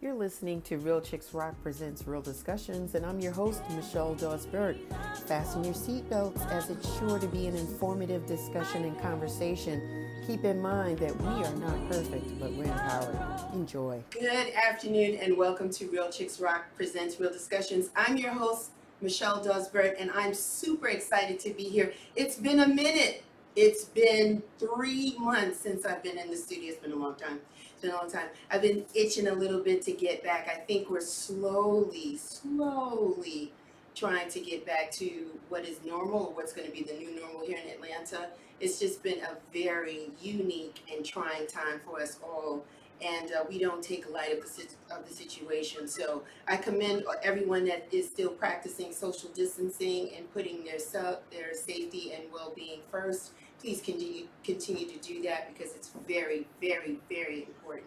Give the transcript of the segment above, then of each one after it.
You're listening to Real Chicks Rock Presents Real Discussions, and I'm your host, Michelle Dawes Bird. Fasten your seatbelts as it's sure to be an informative discussion and conversation. Keep in mind that we are not perfect, but we're empowered. Enjoy. Good afternoon, and welcome to Real Chicks Rock Presents Real Discussions. I'm your host, Michelle Dawes Bird, and I'm super excited to be here. It's been a minute. It's been three months since I've been in the studio. It's been a long time. Been a long time. I've been itching a little bit to get back. I think we're slowly, slowly trying to get back to what is normal or what's going to be the new normal here in Atlanta. It's just been a very unique and trying time for us all. And uh, we don't take light of the, of the situation. So I commend everyone that is still practicing social distancing and putting their, self, their safety and well being first please continue continue to do that because it's very, very, very important.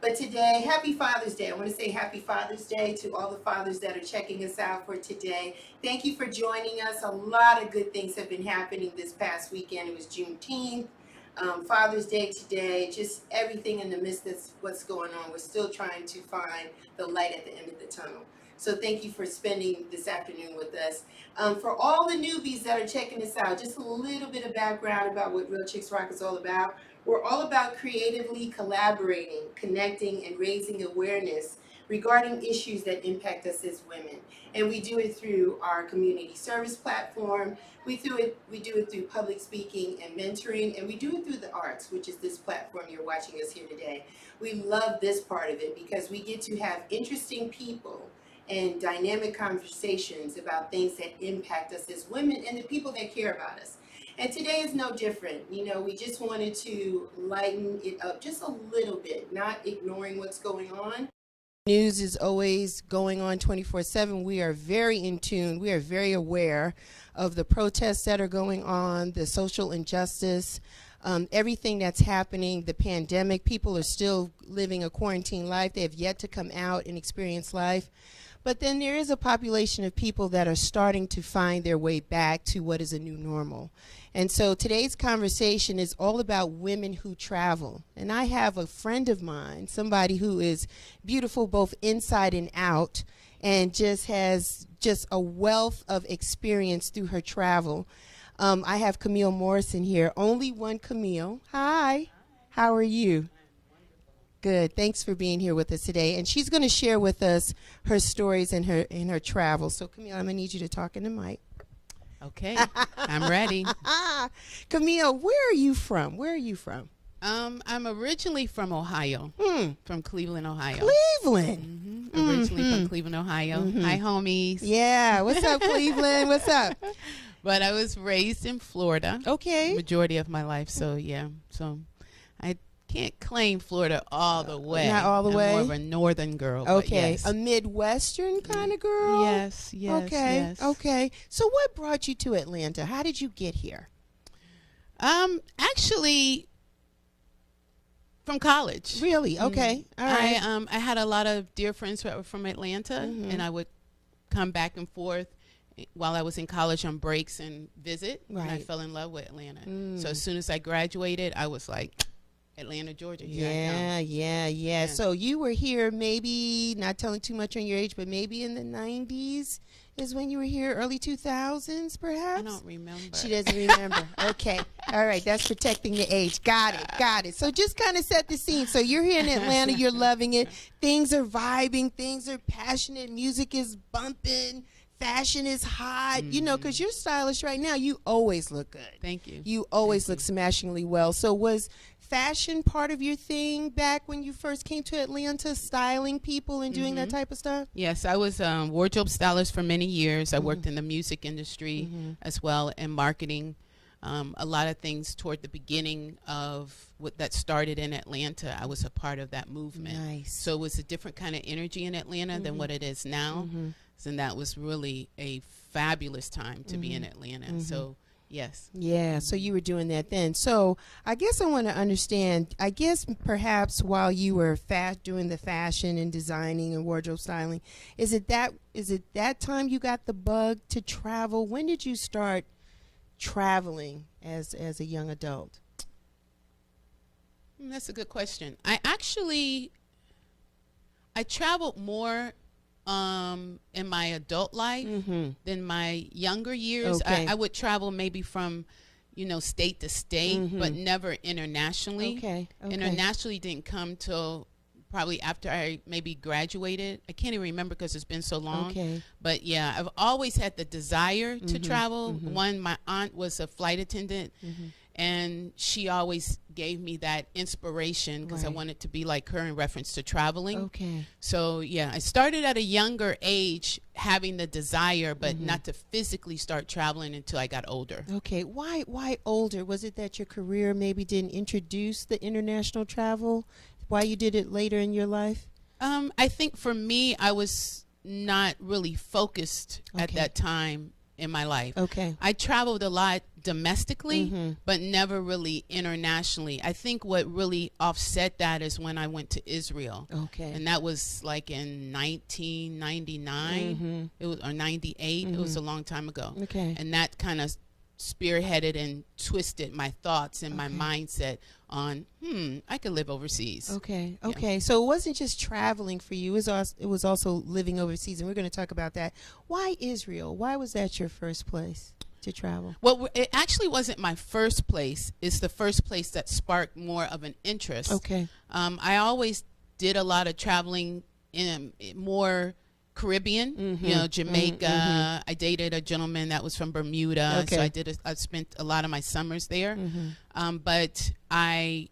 But today, happy Father's Day. I want to say happy Father's Day to all the fathers that are checking us out for today. Thank you for joining us. A lot of good things have been happening this past weekend. It was Juneteenth, um, Father's Day today, just everything in the midst of what's going on. We're still trying to find the light at the end of the tunnel. So thank you for spending this afternoon with us. Um, for all the newbies that are checking this out, just a little bit of background about what Real Chicks Rock is all about. We're all about creatively collaborating, connecting, and raising awareness regarding issues that impact us as women. And we do it through our community service platform. We do it we do it through public speaking and mentoring, and we do it through the arts, which is this platform you're watching us here today. We love this part of it because we get to have interesting people and dynamic conversations about things that impact us as women and the people that care about us. And today is no different. You know, we just wanted to lighten it up just a little bit, not ignoring what's going on. News is always going on 24 7. We are very in tune. We are very aware of the protests that are going on, the social injustice, um, everything that's happening, the pandemic. People are still living a quarantine life. They have yet to come out and experience life. But then there is a population of people that are starting to find their way back to what is a new normal. And so today's conversation is all about women who travel. And I have a friend of mine, somebody who is beautiful both inside and out, and just has just a wealth of experience through her travel. Um, I have Camille Morrison here. Only one Camille. Hi. How are you? Good. Thanks for being here with us today. And she's going to share with us her stories and her in her travels. So Camille, I'm going to need you to talk in the mic. Okay, I'm ready. Camille, where are you from? Where are you from? Um, I'm originally from Ohio, Hmm. from Cleveland, Ohio. Cleveland. hmm Originally Mhm. from Cleveland, Ohio. Mhm. Hi, homies. Yeah. What's up, Cleveland? What's up? But I was raised in Florida, Okay. majority of my life. So yeah, so can't claim Florida all the way. Not all the I'm way? More of a northern girl. Okay. yes. A Midwestern kind of girl. yes. Yes. okay. Yes. Okay. So what brought you to Atlanta? How did you get here? Um, actually, from college. Really? Okay. All right. I um I had a lot of dear friends who were from Atlanta, Mhm. and I would come back and forth eh, while I was in college on breaks and visit. And I fell in love with Atlanta. Mm. So as soon as I graduated, I was like, Atlanta, Georgia. Yeah, yeah, yeah, Yeah. So you were here maybe not telling too much on your age, but maybe in the nineties is when you were here, early two thousands, perhaps. I don't remember. She doesn't remember. okay. All right. That's protecting the age. Got it. Got it. So just kind of set the scene. So you're here in Atlanta. You're loving it. Things are vibing. Things are passionate. Music is bumping. Fashion is hot. You know, because mm-hmm. you're stylish right now. You always look good. Thank you. You always look smashingly well. So was fashion part of your thing back when you first came to Atlanta, styling people and doing that mm-hmm. type of stuff? Yes, I was um, wardrobe stylist for many years. I worked mm-hmm. in the music industry mm-hmm. as well and marketing. Um, a lot of things toward the beginning of what that started in Atlanta. I was a part of that movement. Nice. So it was a different kind of energy in Atlanta than what it is now. And that was really a fabulous time to be in Atlanta. So, yes. Yeah, so you were doing that then. So I guess I want to understand. I guess perhaps while you were fa- doing the fashion and designing and wardrobe styling, is it that is it that time you got the bug to travel? When did you start traveling as as a young adult? Mm, That's a good question. I actually, I traveled more um, in my adult life Mm-hmm. than my younger years. Okay. I, I would travel maybe from, you know, state to state, but never internationally. Mm-hmm. Okay. Okay. Internationally didn't come till probably after I maybe graduated. I can't even remember because it's been so long. Okay. But yeah, I've always had the desire to Mm-hmm. travel. One, my aunt was a flight attendant, Mm-hmm. And she always gave me that inspiration because I wanted to be like her in reference to traveling. Okay. So yeah, I started at a younger age having the desire, but Mm-hmm. not to physically start traveling until I got older. Okay. Why why older? Was it that your career maybe didn't introduce the international travel? Why you did it later in your life? Um, I think for me, I was not really focused at that time in my life. Okay. I traveled a lot domestically, Mhm. but never really internationally. I think what really offset that is when I went to Israel. Okay. And that was like in 1999 Mhm. it was or 98 it was a long time ago Okay. and that kind of spearheaded and twisted my thoughts and my mindset on hmm i could live overseas Okay. Yeah. Okay. So it wasn't just traveling for you. It was also, it was also living overseas, and we're going to talk about that. Why Israel? Why was that your first place to travel? well it actually wasn't my first place it's the first place that sparked more of an interest Okay. um, i always did a lot of traveling in more Caribbean, Mhm. you know, Jamaica. Mhm. I dated a gentleman that was from Bermuda, Okay. so I did. A, I spent a lot of my summers there. Mm-hmm. Um, but I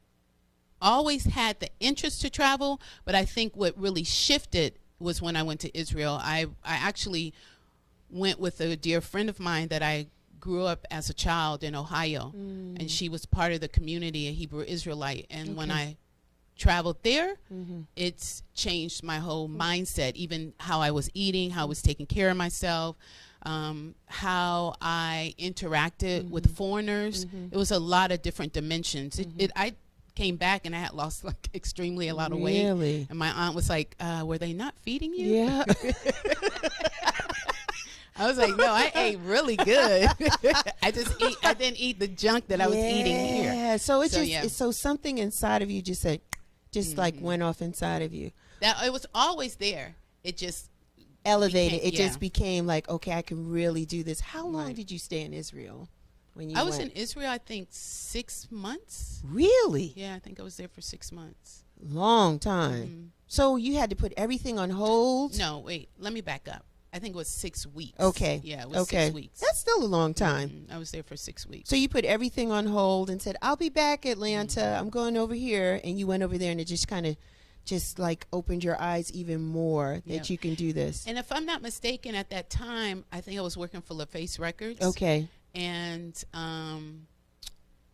always had the interest to travel. But I think what really shifted was when I went to Israel. I I actually went with a dear friend of mine that I grew up as a child in Ohio, and she was part of the community, a Hebrew Israelite. And when I traveled there, Mm-hmm. it's changed my whole mindset, even how I was eating, how I was taking care of myself, um, how I interacted Mm-hmm. with foreigners. It was a lot of different dimensions. It, Mm-hmm. it, I came back and I had lost like extremely a lot of weight. And my aunt was like, uh, "Were they not feeding you?" Yeah. I was like, "No, I ate really good. I just eat. I didn't eat the junk that I was eating here." Yeah. So it So, just yeah. so something inside of you just said, just like Mm-hmm. went off inside of you, That it was always there. It just elevated. Became- it yeah. just became like, okay, I can really do this. How long Right. did you stay in Israel? When you I was went? in Israel, I think six months. really Yeah, I think I was there for six months. long time. Mm. So you had to put everything on hold. No, wait, let me back up. I think it was six weeks. Okay. Yeah, it was okay. six weeks. That's still a long time. Mm, I was there for six weeks. So you put everything on hold and said, "I'll be back, Atlanta. Mm-hmm. I'm going over here." And you went over there, and it just kind of, just like opened your eyes even more that Yeah. you can do this. and if I'm not mistaken, at that time, I think I was working for LaFace Records. Okay. And um,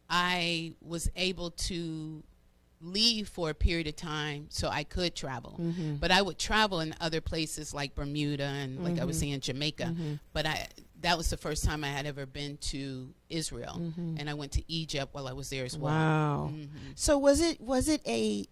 I was able to leave for a period of time so I could travel. Mm-hmm. But I would travel in other places like Bermuda and, like I was Mhm. saying, Jamaica. Mm-hmm. But I that was the first time I had ever been to Israel, Mhm. and I went to Egypt while I was there as well. Wow. Mhm. So was it was it a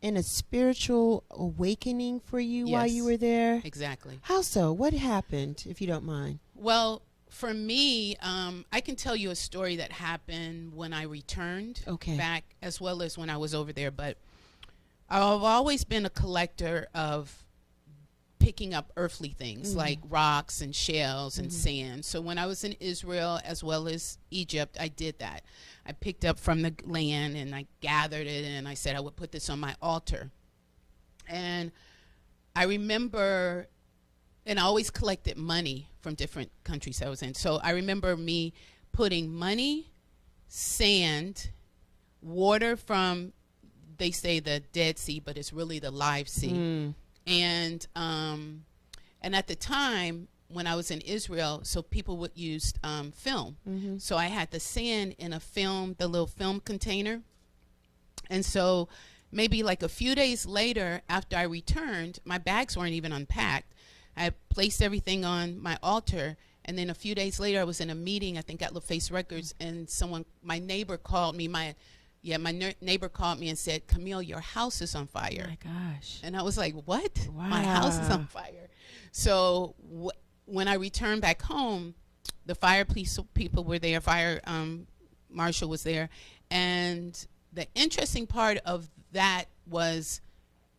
in a spiritual awakening for you while you were there? Exactly. How so? What happened, if you don't mind? Well, for me, um, I can tell you a story that happened when I returned Okay. back, as well as when I was over there. But I've always been a collector of picking up earthly things Mhm. like rocks and shells and Mhm. sand. So when I was in Israel as well as Egypt, I did that. I picked up from the land and I gathered it and I said I would put this on my altar. And I remember and I always collected money from different countries I was in. So I remember me putting money, sand, water from they say the Dead Sea, but it's really the live sea Mm. and um, and at the time when I was in Israel, so people would use um, film. Mm-hmm. So I had the sand in a film, the little film container, and so maybe like a few days later, after I returned, my bags weren't even unpacked. I placed everything on my altar. And then a few days later, I was in a meeting, I think at LaFace Records, and someone, my neighbor called me. My, yeah, my ne- neighbor called me and said, "Camille, your house is on fire." My gosh. And I was like, what? My house is on fire. So wh- when I returned back home, the fire police people were there, fire um, marshal was there. And the interesting part of that was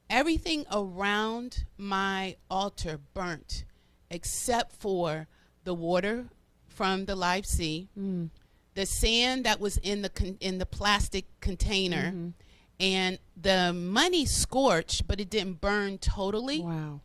everything around my altar burnt except for the water from the live sea, Mm. the sand that was in the con- in the plastic container, Mm-hmm. and the money scorched, but it didn't burn totally. Wow.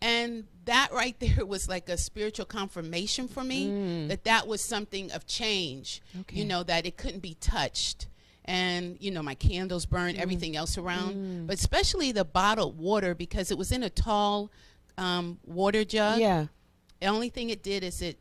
And that right there was like a spiritual confirmation for me that that was something of change. Mm. Okay. You know that it couldn't be touched. And you know my candles burned, everything else around, but especially the bottled water because it was in a tall um, water jug. Yeah. The only thing it did is it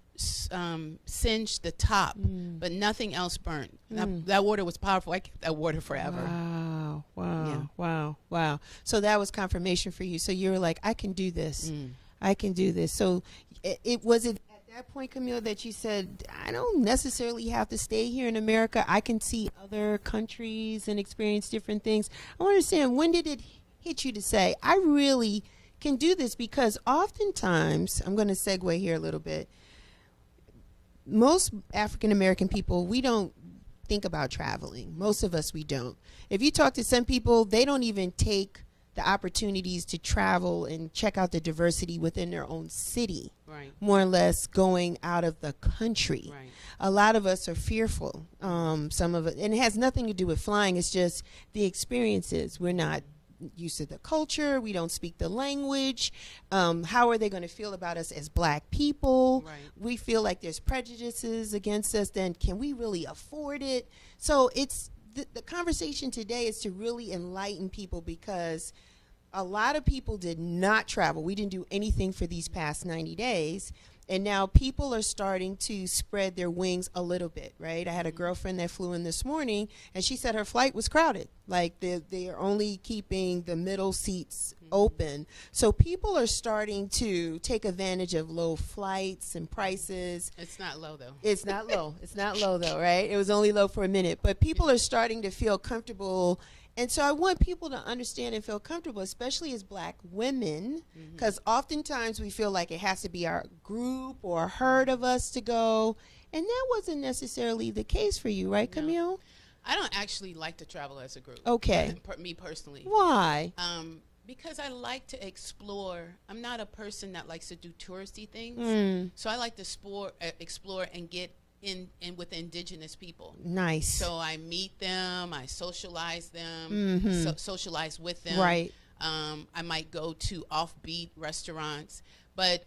um, singed the top, Mm. but nothing else burnt. That, that water was powerful. I kept that water forever. Wow. Wow. Yeah. Wow. Wow. So that was confirmation for you. So you were like, I can do this. Mm. I can do this. So it, it was it that point, Camille, that you said, I don't necessarily have to stay here in America. I can see other countries and experience different things. I want to understand when did it hit you to say, I really can do this? Because oftentimes, I'm going to segue here a little bit. Most African American people, we don't think about traveling. Most of us, we don't. If you talk to some people, they don't even take the opportunities to travel and check out the diversity within their own city, Right. more or less going out of the country. Right. A lot of us are fearful. Um, some of it, and it has nothing to do with flying. It's just the experiences. We're not used to the culture. We don't speak the language. Um, how are they going to feel about us as black people? Right. We feel like there's prejudices against us. Then can we really afford it? So it's the, the conversation today is to really enlighten people because a lot of people did not travel. We didn't do anything for these past 90 days. And now people are starting to spread their wings a little bit, right? I had a mm-hmm. girlfriend that flew in this morning and she said her flight was crowded. Like they're, they're only keeping the middle seats mm-hmm. open. So people are starting to take advantage of low flights and prices. It's not low though. It's not low. It's not low though, right? It was only low for a minute, but people are starting to feel comfortable. And so I want people to understand and feel comfortable, especially as black women, because oftentimes we feel like it has to be our group or a herd of us to go. And that wasn't necessarily the case for you, right, No. Camille? I don't actually like to travel as a group. Okay. Me personally. Why? Um, because I like to explore. I'm not a person that likes to do touristy things. Mm, So I like to explore, uh, explore and get in, in with indigenous people. nice. So I meet them, I socialize them, Mhm. so, socialize with them. Right. Um, I might go to offbeat restaurants, but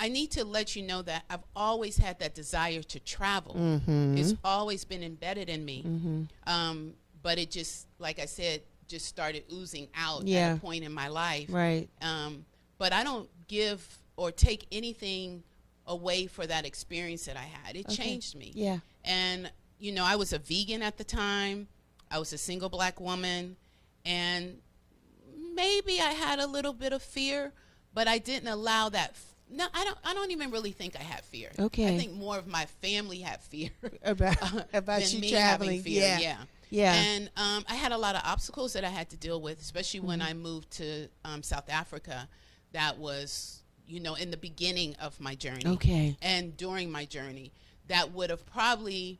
I need to let you know that I've always had that desire to travel. Mm-hmm. It's always been embedded in me. Mm-hmm. Um, but it just, like I said, just started oozing out Yeah. at a point in my life. Right. Um, but I don't give or take anything away for that experience that I had. It Okay. changed me. Yeah. And, you know, I was a vegan at the time, I was a single black woman, and maybe I had a little bit of fear, but I didn't allow that. F- no, I don't. I don't even really think I had fear. Okay. I think more of my family had fear About about than you me traveling. having fear. yeah. yeah. Yeah. And um, I had a lot of obstacles that I had to deal with, especially when I moved to um, South Africa. That was, you know, in the beginning of my journey Okay. and during my journey. That would have probably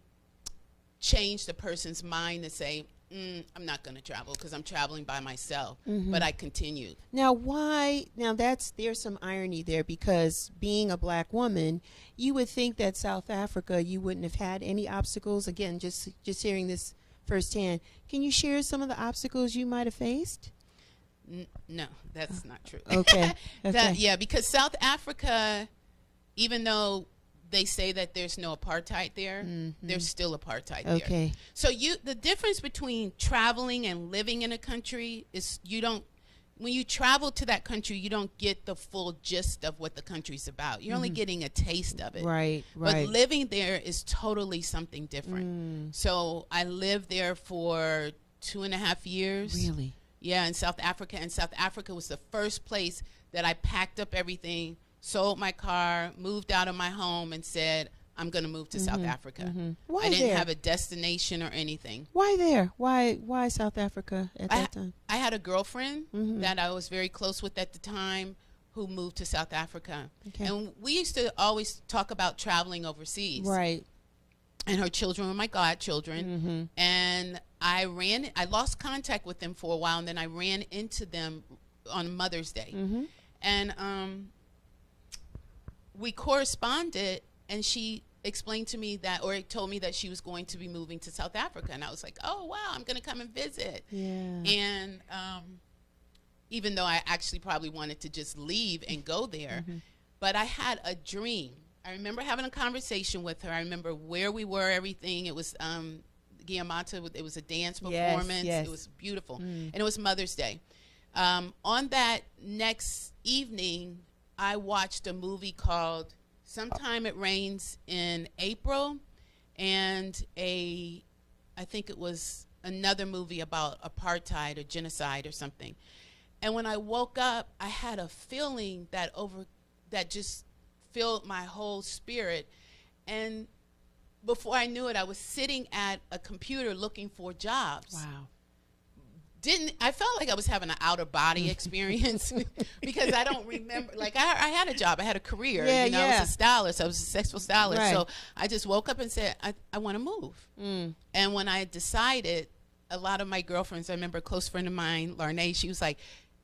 changed a person's mind to say, mm, I'm not going to travel because I'm traveling by myself. But I continued. Now, why? Now, that's there's some irony there because being a black woman, you would think that South Africa you wouldn't have had any obstacles. Again, just just hearing this firsthand, can you share some of the obstacles you might have faced? N- no, that's not true. Okay, okay. That, yeah, because South Africa, even though they say that there's no apartheid there, there's still apartheid there. Okay. So you the difference between traveling and living in a country is you don't when you travel to that country you don't get the full gist of what the country's about. You're only getting a taste of it. Mm-hmm. Right. Right. But living there is totally something different. Mm. So I lived there for two and a half years. really. Yeah, in South Africa. And South Africa was the first place that I packed up everything, sold my car, moved out of my home, and said, I'm going to move to South Africa. Mm-hmm. Why I didn't there? have a destination or anything. Why there? Why why South Africa at I, that time? I had a girlfriend Mhm. that I was very close with at the time who moved to South Africa. Okay. And we used to always talk about traveling overseas. Right. And her children were my godchildren. And I ran, I lost contact with them for a while, and then I ran into them on Mother's Day. And um, we corresponded, and she explained to me that, or told me that she was going to be moving to South Africa. And I was like, oh, wow, I'm going to come and visit. Yeah. And um, even though I actually probably wanted to just leave and go there, Mm-hmm. but I had a dream. I remember having a conversation with her. I remember where we were, everything. It was um, Guiamata. It was a dance performance. yes. Mm. It was beautiful, and it was Mother's Day. Um, on that next evening, I watched a movie called "Sometime It Rains in April," and a, I think it was another movie about apartheid or genocide or something. And when I woke up, I had a feeling that over that just filled my whole spirit. And before I knew it, I was sitting at a computer looking for jobs. Wow. Didn't I felt like I was having an outer body experience because I don't remember. Like I, I had a job, I had a career. Yeah, you know, I was a stylist. I was a sexual stylist. Right. So I just woke up and said, I, I want to move. Mm. And when I decided, a lot of my girlfriends, I remember a close friend of mine, Larnay, she was like,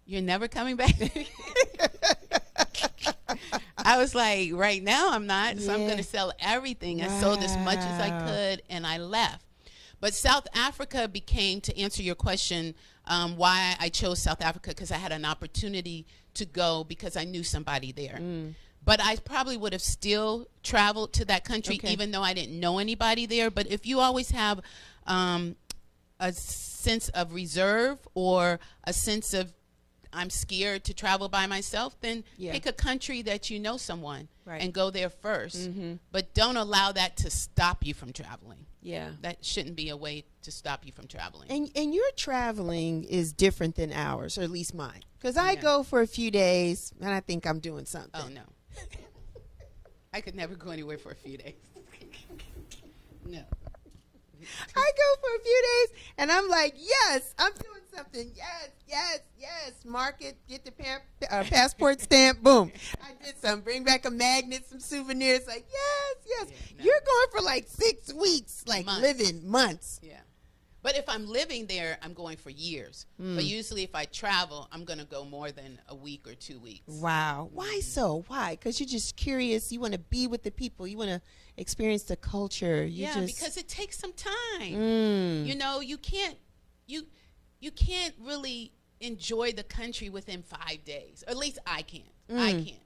You're never coming back? I was like, Right now I'm not. So I'm going to sell everything. I sold as much as I could and I left. But South Africa became, to answer your question, um, why I chose South Africa, because I had an opportunity to go because I knew somebody there. Mm. But I probably would have still traveled to that country, Okay. even though I didn't know anybody there. But if you always have um, a sense of reserve or a sense of I'm scared to travel by myself, then Yeah. pick a country that you know someone Right. and go there 1st Mhm. But don't allow that to stop you from traveling. Yeah. That shouldn't be a way to stop you from traveling. And and your traveling is different than ours, or at least mine. Because I Yeah. go for a few days, and I think I'm doing something. oh no, I could never go anywhere for a few days. no. I go for a few days, and I'm like, yes, I'm doing something. Yes, yes, yes. Market, get the pa- uh, passport stamp. Boom. I did some. Bring back a magnet, some souvenirs. Like, yes, yes. Yeah, no. You're going for like six weeks, like Months. living months. Yeah. But if I'm living there, I'm going for years. Mm. But usually, if I travel, I'm going to go more than a week or two weeks. Wow. Why so? Why? Because you're just curious. You want to be with the people. You want to experience the culture. You yeah, just, because it takes some time. Mm. You know, you can't you you can't really enjoy the country within five days. Or at least I can't. I Mm. can't.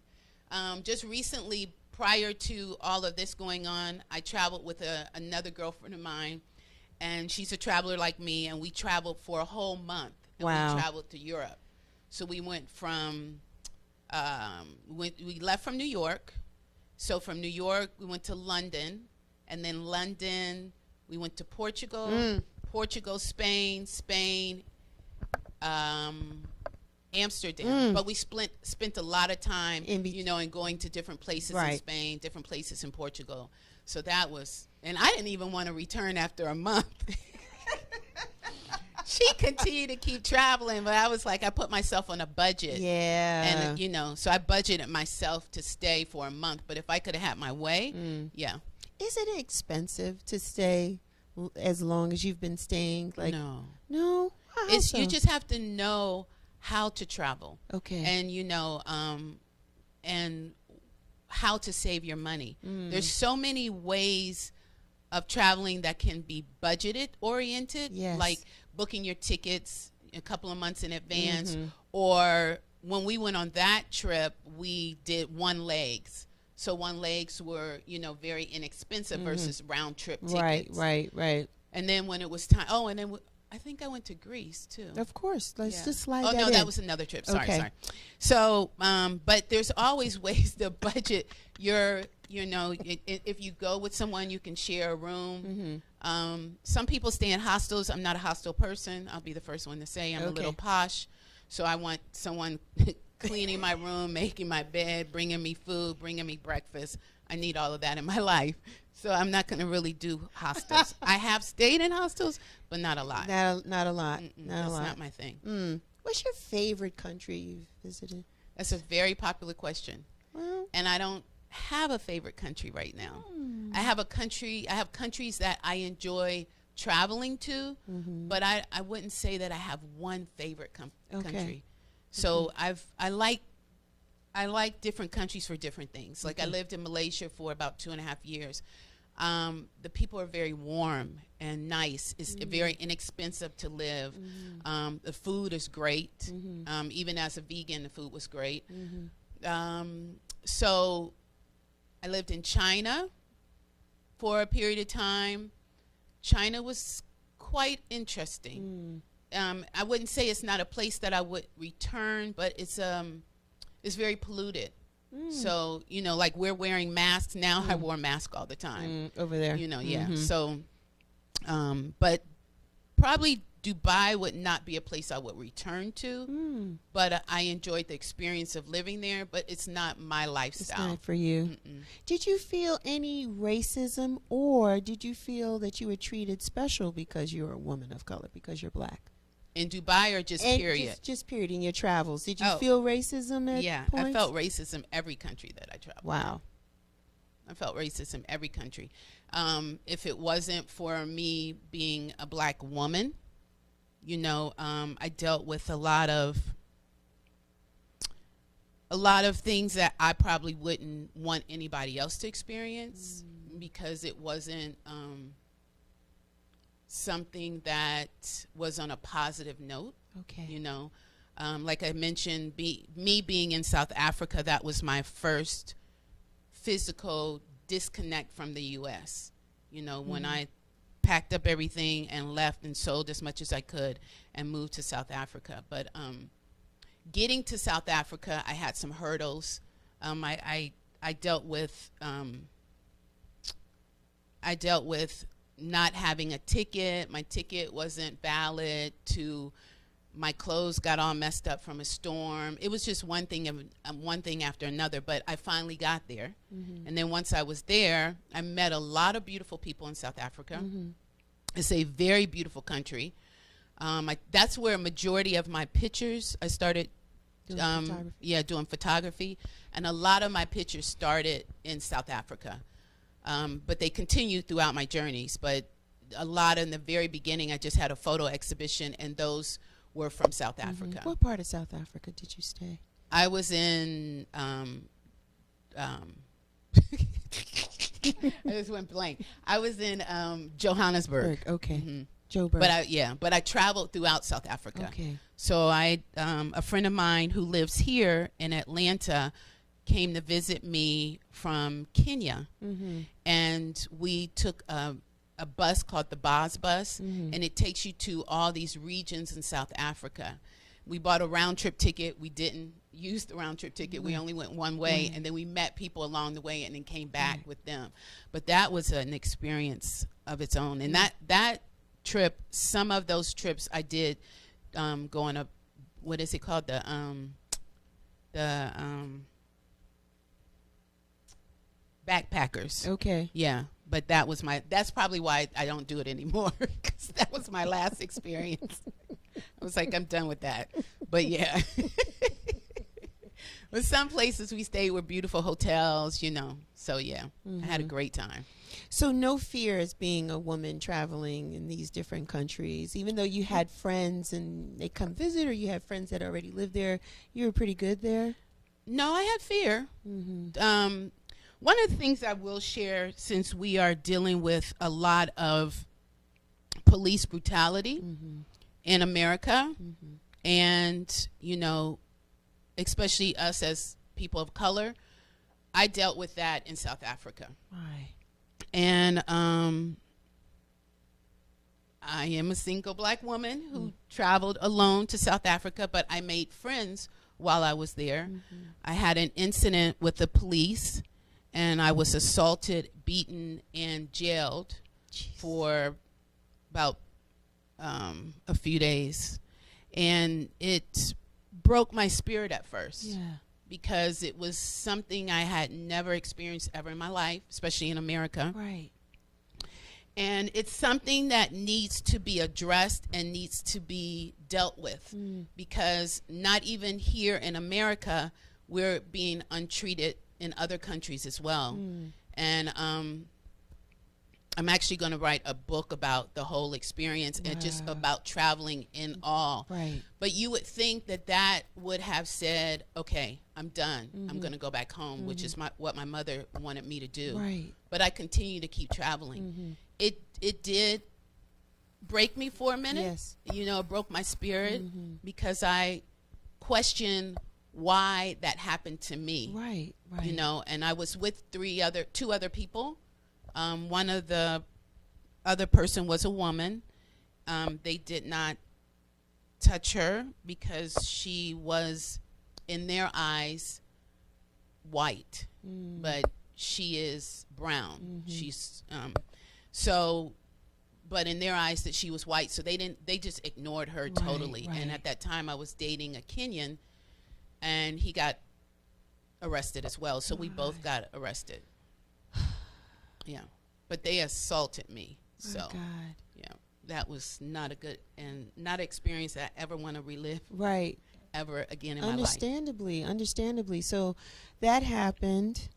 Um, just recently, prior to all of this going on, I traveled with a, another girlfriend of mine, and she's a traveler like me, and we traveled for a whole month. And Wow. We traveled to Europe. So we went from um, we, we left from New York. So from New York, we went to London, and then London, we went to Portugal, Mm. Portugal, Spain, Spain, um, Amsterdam. Mm. But we spent spent a lot of time, In be- you know, and going to different places in Spain, different places in Portugal. So that was, and I didn't even want to return after a month. she continued to keep traveling, but I was like, I put myself on a budget. yeah. And you know, so I budgeted myself to stay for a month. But if I could have had my way, Mm. yeah, Is it expensive to stay as long as you've been staying? Like, no, no. It's so? you just have to know how to travel, okay. and you know, um, and how to save your money. Mm. There's so many ways of traveling that can be budgeted oriented, Yes. like booking your tickets a couple of months in advance, Mhm. or when we went on that trip, we did one legs. So one legs were, you know, very inexpensive versus round trip tickets. Mm-hmm. right, right, right. And then when it was time, oh, and then I think I went to Greece too. Of course. Let's Yeah. just slide Oh that no, in. that was another trip. Sorry, Okay. sorry. So, um, but there's always ways to budget your, you know, i- i- if you go with someone, you can share a room. Mhm. Um, some people stay in hostels. I'm not a hostel person. I'll be the first one to say I'm a little posh. So I want someone cleaning my room, making my bed, bringing me food, bringing me breakfast. I need all of that in my life. So I'm not going to really do hostels. I have stayed in hostels, but not a lot. Not a, not a lot. Mm-mm, not a that's lot. not my thing. mm. What's your favorite country you've visited? That's a very popular question. Well, and I don't have a favorite country right now. I have a country, I have countries that I enjoy traveling to, but I, I wouldn't say that I have one favorite com- Okay. country. So I've I like I like different countries for different things. Like I lived in Malaysia for about two and a half years. Um, the people are very warm and nice. It's very inexpensive to live. Um, the food is great. Um, even as a vegan, the food was great. Um, so I lived in China for a period of time. China was quite interesting. Um, I wouldn't say it's not a place that I would return, but it's um, it's very polluted. So you know, like we're wearing masks now. I wore a mask all the time. Mm, over there. You know, yeah. Mhm. So, um, but probably Dubai would not be a place I would return to. Mm, But uh, I enjoyed the experience of living there. But it's not my lifestyle. it's not for you. Mm-mm. Did you feel any racism, or did you feel that you were treated special because you're a woman of color, because you're black? In Dubai or just And period? Just, just period in your travels. Did you Oh. feel racism at yeah, points? I felt racism every country that I traveled. Wow. I felt racism every country. Um, if it wasn't for me being a black woman, you know, um, I dealt with a lot of a lot of things that I probably wouldn't want anybody else to experience because it wasn't um, something that was on a positive note Okay. you know. Um, like i mentioned be, me being in south africa that was my first physical disconnect from the us you know when i packed up everything and left and sold as much as i could and moved to south africa. But um, getting to south africa i had some hurdles. Um, I, I, I dealt with um, i dealt with not having a ticket. My ticket wasn't valid to my clothes got all messed up from a storm. It was just one thing of um, one thing after another, but I finally got there. And then once I was there, I met a lot of beautiful people in South Africa. It's a very beautiful country. Um, I, that's where a majority of my pictures I started. Doing um, photography. Yeah, doing photography, and a lot of my pictures started in South Africa, um, but they continued throughout my journeys. But a lot in the very beginning, I just had a photo exhibition, and those were from South Africa. What part of South Africa did you stay? I was in. Um, um, I just went blank. I was in um, Johannesburg. Berg. Okay. Mhm. Joburg. But I yeah, but I traveled throughout South Africa. okay. So I, um, a friend of mine who lives here in Atlanta, came to visit me from Kenya, Mm-hmm. and we took a, a bus called the Baz Bus, Mhm. and it takes you to all these regions in South Africa. We bought a round trip ticket. We didn't use the round trip ticket. We only went one way, and then we met people along the way, and then came back with them. But that was an experience of its own, and that that trip, some of those trips I did, um, going up. What is it called? The um, the um, backpackers. Okay. Yeah, but that was my. That's probably why I don't do it anymore because that was my last experience. I was like, I'm done with that. But yeah, but some places we stayed were beautiful hotels, you know. So yeah, I had a great time. So no fear as being a woman traveling in these different countries, even though you had friends and they come visit, or you had friends that already lived there. You were pretty good there. No, I had fear. Mm-hmm. um, one of the things I will share, since we are dealing with a lot of police brutality Mm-hmm. in America, Mm-hmm. and you know, especially us as people of color, I dealt with that in South Africa, Why? and um, I am a single black woman who traveled alone to South Africa, but I made friends while I was there. I had an incident with the police, and I was assaulted, beaten, and jailed for about um, a few days, and it broke my spirit at first Yeah. because it was something I had never experienced ever in my life, especially in America. Right. And it's something that needs to be addressed and needs to be dealt with Mm. because not even here in America we're being untreated in other countries as well. Mm. And um, I'm actually going to write a book about the whole experience and just about traveling in all. Right. But you would think that that would have said, "Okay, I'm done. I'm going to go back home," which is my, what my mother wanted me to do. Right. But I continue to keep traveling. It it did break me for a minute. Yes. You know, it broke my spirit because I questioned why that happened to me. Right. Right. you know and i was with three other two other people. Um, one of the other person was a woman. Um, they did not touch her because she was in their eyes white. Mm. but she is brown. She's um, so but in their eyes that she was white. So they didn't they just ignored her Right, totally. And at that time i was dating a kenyan and he got arrested as well so we both got arrested yeah but they assaulted me so My God. yeah that was not a good and not an experience that i ever want to relive Right. ever again in my life Understandably, understandably. So that happened.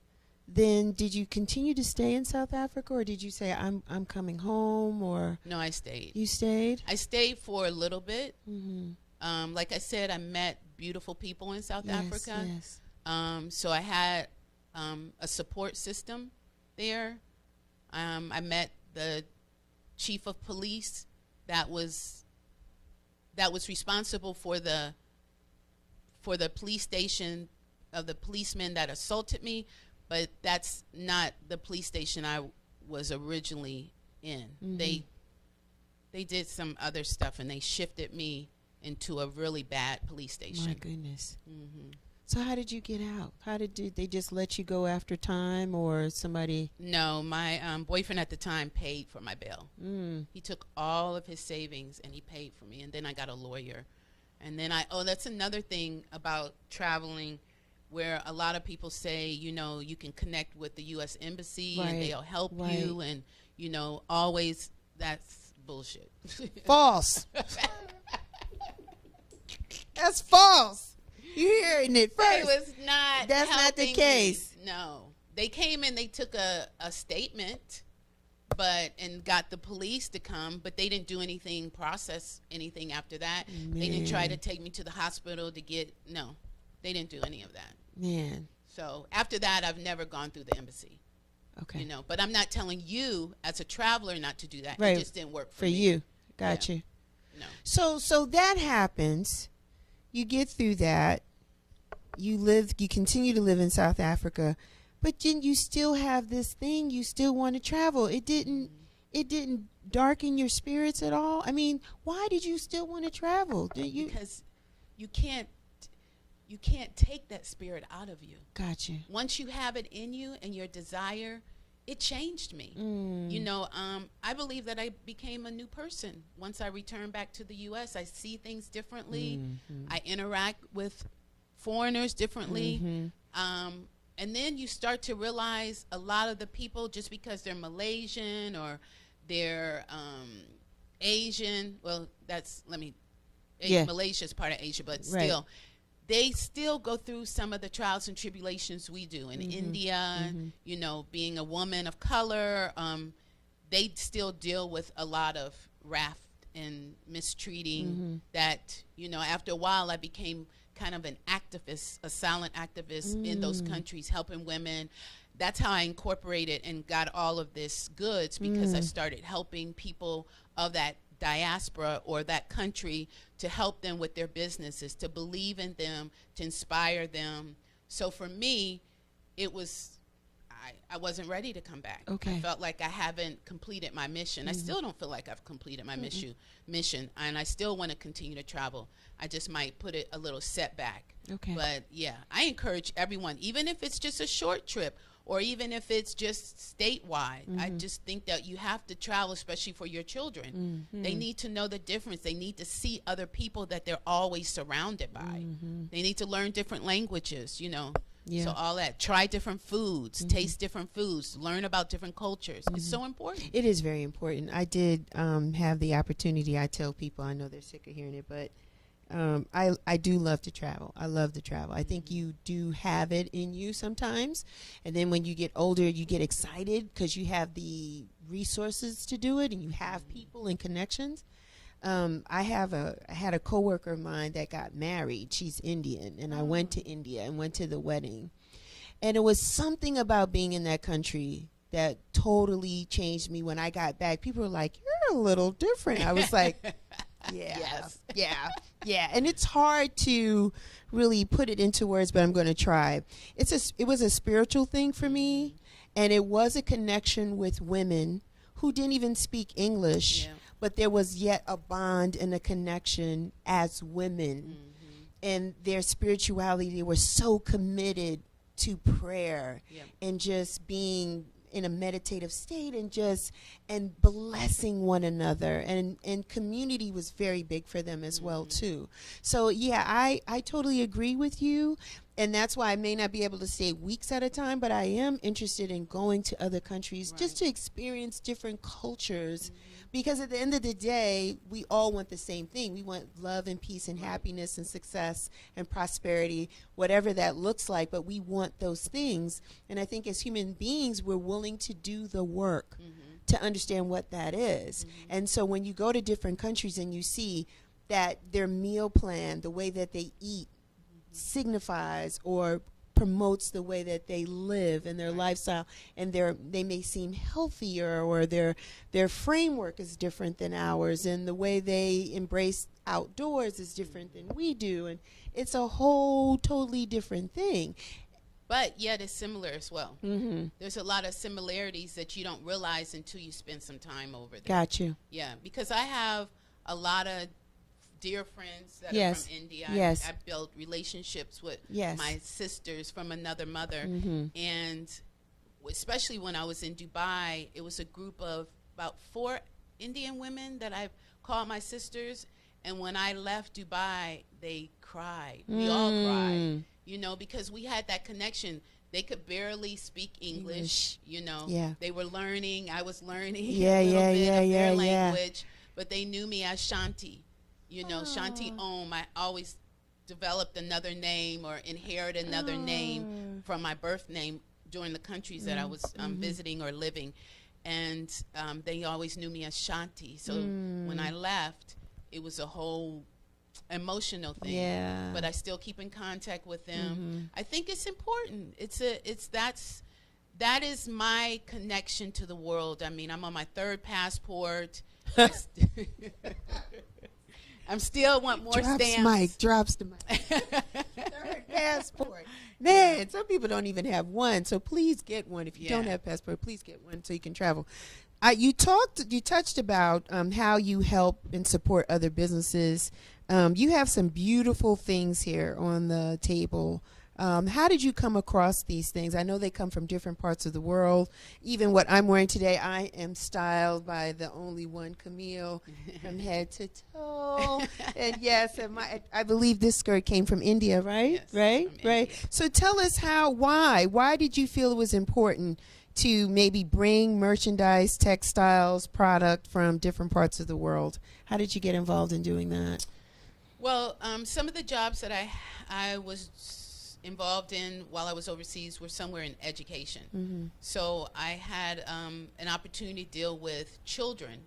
Then did you continue to stay in South Africa or did you say I'm I'm coming home or no i stayed you stayed? i stayed for a little bit Mhm. um, like i said i met beautiful people in south Yes, africa Yes. Um, so I had um, a support system there. Um, I met the chief of police that was that was responsible for the for the police station of the policemen that assaulted me, but that's not the police station I was originally in. They they did some other stuff and they shifted me into a really bad police station. My goodness. hmm So how did you get out? How did did they just let you go after time or somebody No, my um, boyfriend at the time paid for my bail. mm, He took all of his savings and he paid for me. And then I got a lawyer. And then I, oh, that's another thing about traveling where a lot of people say, you know, you can connect with the U.S. Embassy Right, and they'll help right. you. And, you know, always that's bullshit. false? That's false. You hearing it it first? was not. That's not the helping me. case. No, they came and they took a, a statement, but and got the police to come, but they didn't do anything, process anything after that. They didn't try to take me to the hospital to get. No, they didn't do any of that. Man. So after that, I've never gone through the embassy. Okay. You know, but I'm not telling you as a traveler not to do that. Right. It just didn't work for, For you. Got you. No. So so that happens. You get through that. You live you continue to live in South Africa, but then you still have this thing you still want to travel. It didn't it didn't darken your spirits at all. I mean, why did you still want to travel? Did you because you can't you can't take that spirit out of you. Got you. once you have it in you and your desire, it changed me. Mm. You know, um, I believe that I became a new person once I returned back to the U.S. I see things differently. Mm-hmm. I interact with foreigners differently. Mm-hmm. Um, and then you start to realize a lot of the people, just because they're Malaysian or they're um, Asian, well, that's, let me, Yeah. Malaysia is part of Asia, but Right. still, they still go through some of the trials and tribulations we do in mm-hmm. India. Mm-hmm. You know, being a woman of color, um, they still deal with a lot of wrath and mistreating. Mm-hmm. That you know, after a while, I became kind of an activist, a silent activist in those mm. countries, helping women. That's how I incorporated and got all of this goods because I mm. started helping people of that diaspora or that country to help them with their businesses, to believe in them, to inspire them. So for me, it was I, I wasn't ready to come back. Okay. I felt like I haven't completed my mission. I mm-hmm. still don't feel like I've completed my mission mission and I still want to continue to travel. I just might put it a little setback. Okay. But yeah, I encourage everyone, even if it's just a short trip or even if it's just statewide, I Mm-hmm. just think that you have to travel, especially for your children. Mm-hmm. They need to know the difference. They need to see other people that they're always surrounded by. They need to learn different languages, you know. Yeah. So all that. Try different foods, taste different foods, learn about different cultures. It's so important. It is very important. I did um, have the opportunity. I tell people, I know they're sick of hearing it, but Um, I I do love to travel. I love to travel. I think you do have it in you sometimes, and then when you get older, you get excited because you have the resources to do it, and you have people and connections. Um, I have a I had a coworker of mine that got married. She's Indian, and I went to India and went to the wedding, and it was something about being in that country that totally changed me when I got back. People were like, "You're a little different." I was like, "Yeah, Yes. yeah, yeah." And it's hard to really put it into words, but I'm going to try. It's a it was a spiritual thing for me, and it was a connection with women who didn't even speak English, Yeah. but there was yet a bond and a connection as women Mm-hmm. and their spirituality they were so committed to prayer Yeah. and just being in a meditative state and just and blessing one another. And and community was very big for them as well mm-hmm. too. So yeah i i totally agree with you and that's why i may not be able to stay weeks at a time but i am interested in going to other countries just to experience different cultures. Because at the end of the day we all want the same thing. We want love and peace and happiness and success and prosperity whatever that looks like but we want those things. And i think as human beings we're willing to do the work mm-hmm. to understand what that is. Mm-hmm. and so when you go to different countries and you see that their meal plan the way that they eat signifies or promotes the way that they live and their lifestyle and their they may seem healthier or their their framework is different than ours and the way they embrace outdoors is different than we do and it's a whole totally different thing But yet it's similar as well. mm-hmm. There's a lot of similarities that you don't realize until you spend some time over there. got you Yeah, because I have a lot of dear friends that Yes. are from India. Yes. I, I built relationships with Yes. my sisters from another mother, Mhm. and especially when I was in Dubai, it was a group of about four Indian women that I called my sisters. And when I left Dubai, they cried. We all cried, Mm. you know, because we had that connection. They could barely speak English, you know. Yeah. They were learning. I was learning Yeah, a little yeah, bit yeah, of their yeah, yeah. language, but they knew me as Shanti. You know, Shanti Om. I always developed another name or inherited another name from my birth name during the countries that I was um, visiting or living. And um, they always knew me as Shanti. So when I left, it was a whole emotional thing yeah but I still keep in contact with them. I think it's important. It's a it's that's that is my connection to the world. I mean, I'm on my third passport. I st- I'm still want more drops stamps. mic drops the mic third passport. Man, some people don't even have one. So please get one. If you don't Yeah. have passport, please get one so you can travel. Uh, you talked, you touched about um, how you help and support other businesses. Um, you have some beautiful things here on the table. Um, how did you come across these things? I know they come from different parts of the world. Even what I'm wearing today, I am styled by the only one, Camille, from head to toe. and yes, and my I believe this skirt came from India, right? Yes, right, right. India. So tell us how, why, why did you feel it was important to maybe bring merchandise, textiles, product from different parts of the world? How did you get involved in doing that? Well, um, some of the jobs that I I was involved in while I was overseas were somewhere in education. Mm-hmm. So I had um, an opportunity to deal with children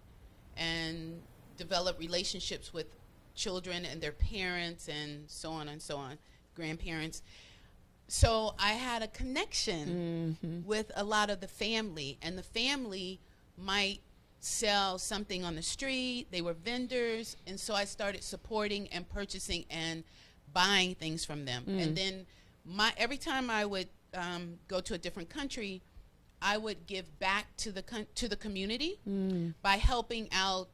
and develop relationships with children and their parents and so on and so on, grandparents. So I had a connection Mm-hmm. with a lot of the family, and the family might sell something on the street. They were vendors, and so I started supporting and purchasing and buying things from them. And then my every time I would um, go to a different country, I would give back to the con- to the community by helping out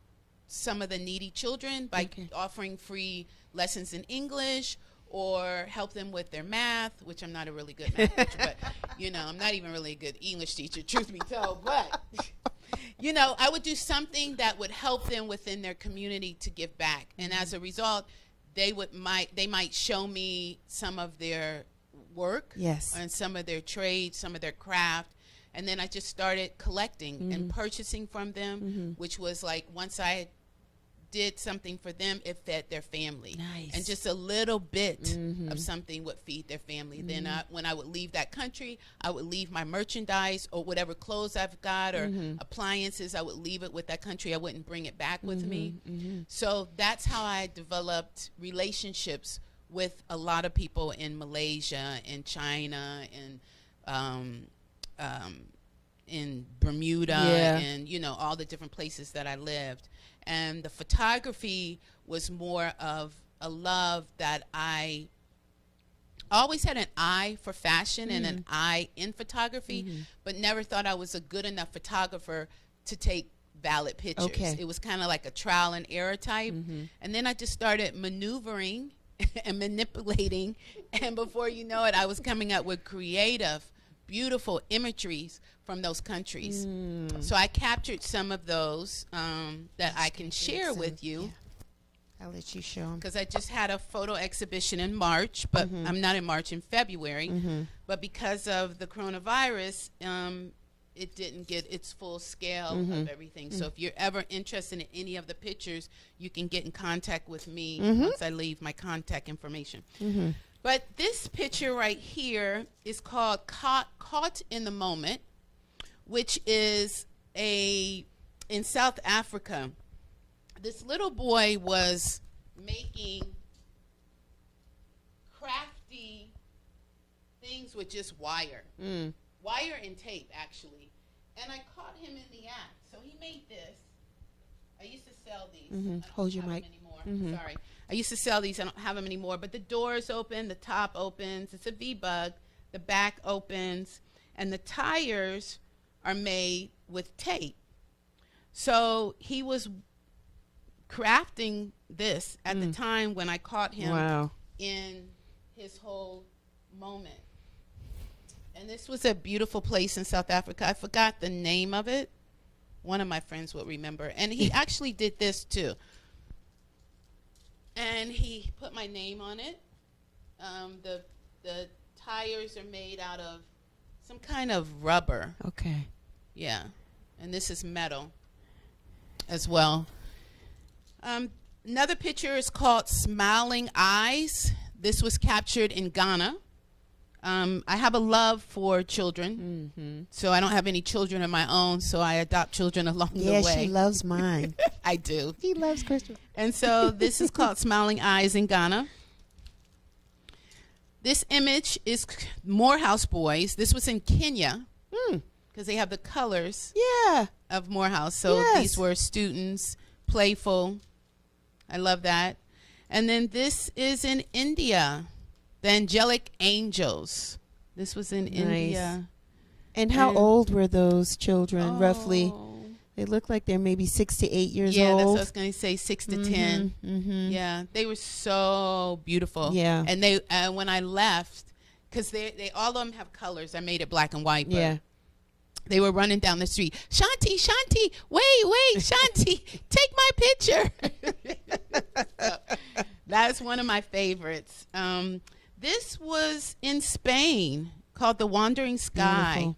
some of the needy children by Okay. offering free lessons in English or help them with their math, which I'm not a really good math teacher, but you know, I'm not even really a good English teacher, truth be told. But you know, I would do something that would help them within their community to give back, and as a result, they would might they might show me some of their work, Yes. and some of their trade, some of their craft. And then I just started collecting and purchasing from them, which was like once I did something for them, it fed their family. Nice. And just a little bit Mhm. of something would feed their family. Then I, when I would leave that country, I would leave my merchandise or whatever clothes I've got or Mhm. appliances. I would leave it with that country. I wouldn't bring it back with me. Mhm. So that's how I developed relationships with a lot of people in Malaysia and China and um, um, in Bermuda Yeah. and you know all the different places that I lived. And the photography was more of a love that I always had an eye for fashion and an eye in photography, but never thought I was a good enough photographer to take valid pictures. Okay. It was kind of like a trial and error type. Mhm. And then I just started maneuvering and manipulating. And before you know it, I was coming up with creative, beautiful imageries from those countries. Mm. So I captured some of those um, that I can share some- with you I'll let you show them. because I just had a photo exhibition in March, but Mhm. I'm not in March, in February. Mm-hmm. But because of the coronavirus, um, it didn't get its full scale Mhm. of everything. So if you're ever interested in any of the pictures, you can get in contact with me Mhm. once I leave my contact information. Mm-hmm. But this picture right here is called Caught, Caught in the Moment, which is a in South Africa. This little boy was making crafty things with just wire, Mm. Wire and tape actually. And I caught him in the act. So he made this. I used to sell these. Mhm. Hold your mic. Mhm. Sorry. I used to sell these. I don't have them anymore. But the doors open, the top opens. It's a V bug. The back opens, and the tires are made with tape. So he was crafting this at the Mm. time when I caught him Wow. in his whole moment. And this was a beautiful place in South Africa. I forgot the name of it. One of my friends will remember. And he actually did this too. And he put my name on it. Um, the the tires are made out of some kind of rubber. Okay. Yeah. And this is metal as well. Um, another picture is called Smiling Eyes. This was captured in Ghana. Um, I have a love for children, Mm-hmm. so I don't have any children of my own, so I adopt children along Yeah, the way. Yeah, she loves mine. I do. he loves Christopher. And so this is called Smiling Eyes in Ghana. This image is Morehouse Boys. This was in Kenya Mm. because they have the colors Yeah. of Morehouse. So Yes. these were students, playful. I love that. And then this is in India, the Angelic Angels. This was in Nice. India. And how And- old were those children, roughly? Oh. They look like they're maybe six to eight years old. Yeah, that's what I was going to say, six to 10 Mm-hmm. Yeah, they were so beautiful. Yeah. and they uh, when I left, because they they all of them have colors. I made it black and white. But Yeah. they were running down the street. Shanti, Shanti, wait, wait, Shanti, take my picture. So, that's one of my favorites. Um, this was in Spain called The Wandering Sky. Beautiful.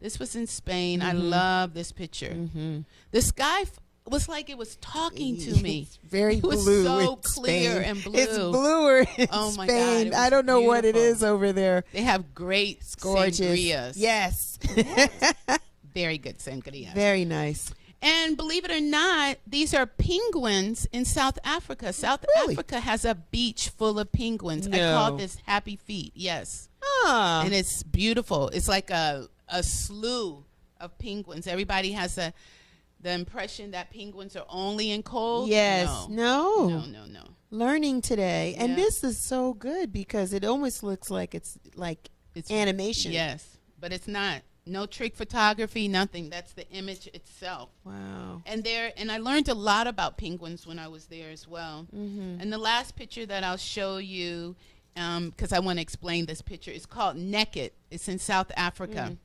This was in Spain. I Mhm. love this picture. Mm-hmm. The sky f- was like it was talking to me. It's very It was blue. so in clear Spain. and blue. It's blue. bluer in Oh my God, Spain. it I don't know what it is over there. They have great Gorgeous. sangrias. Yes. Very good sangrias. very nice. And believe it or not, these are penguins in South Africa. South Really? Africa has a beach full of penguins. I call this Happy Feet. Yes. Ah. And it's beautiful. It's like a a slew of penguins. Everybody has a the impression that penguins are only in cold. yes. No. No. No, no, no. Learning today. And Yeah. this is so good because it almost looks like it's like It's animation. Yes, but it's not. No trick photography, nothing. That's the image itself. Wow. And there, and I learned a lot about penguins when I was there as well. Mm-hmm. And the last picture that I'll show you, because I want to explain this picture, is called Naked. It's in South Africa.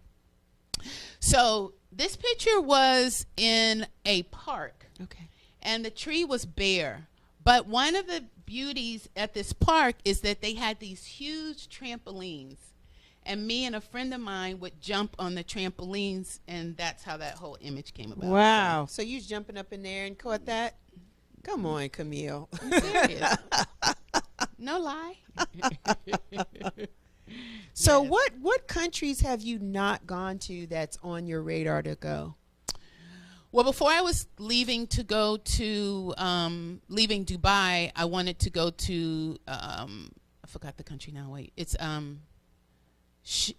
So this picture was in a park, Okay. and the tree was bare. But one of the beauties at this park is that they had these huge trampolines. And me and a friend of mine would jump on the trampolines, and that's how that whole image came about. Wow. So you was jumping up in there and caught that? Come on, Camille. I'm serious. no lie. So Yes. what what countries have you not gone to that's on your radar to go? Well, before I was leaving to go to um, leaving Dubai, I wanted to go to um, I forgot the country now. Wait, it's um, Sh-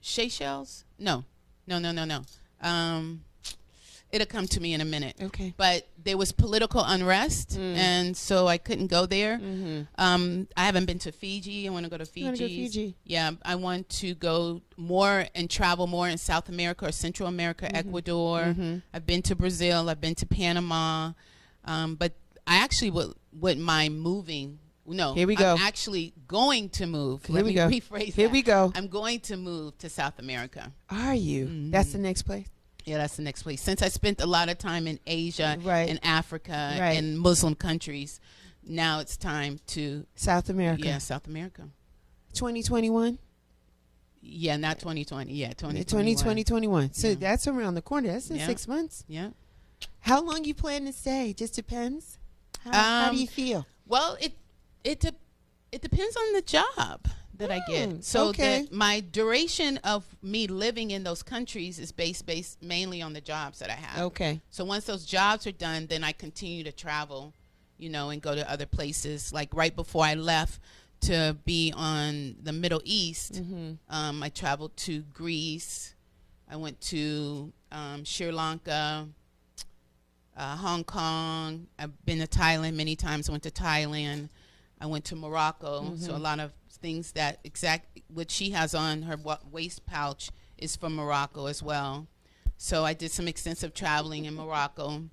Seychelles. No, no, no, no, no. Um, it'll come to me in a minute. Okay. But there was political unrest, Mm. and so I couldn't go there. Mm-hmm. Um, I haven't been to Fiji. I want to go to Fiji. Go Fiji? Yeah, I want to go more and travel more in South America or Central America, Mm-hmm. Ecuador. I've been to Brazil. I've been to Panama. Um, but I actually would wouldn't mind moving. No, Here we go. I'm actually going to move. Here Let we me go. rephrase Here that. we go. I'm going to move to South America. Are you? Mm-hmm. That's the next place. Yeah, that's the next place. Since I spent a lot of time in Asia Right. and Africa Right. and Muslim countries, now it's time to South America. yeah South America. 2021? Yeah, not 2020. Yeah, 2021. 2020, 21. So Yeah. that's around the corner. That's in Yeah. six months. Yeah. How long you plan to stay? Just depends. How, how do Um, you feel? Well, it it de- it depends on the job that I Hmm, get. So okay. the, my duration of me living in those countries is based based mainly on the jobs that I have. Okay. So once those jobs are done, then I continue to travel, you know, and go to other places. Like right before I left to be on the Middle East, Mm-hmm. um, I traveled to Greece. I went to um, Sri Lanka, uh, Hong Kong. I've been to Thailand many times. I went to Thailand. I went to Morocco. So a mm-hmm. lot of things that exact what she has on her wa- waist pouch is from Morocco as well. So I did some extensive traveling in Morocco.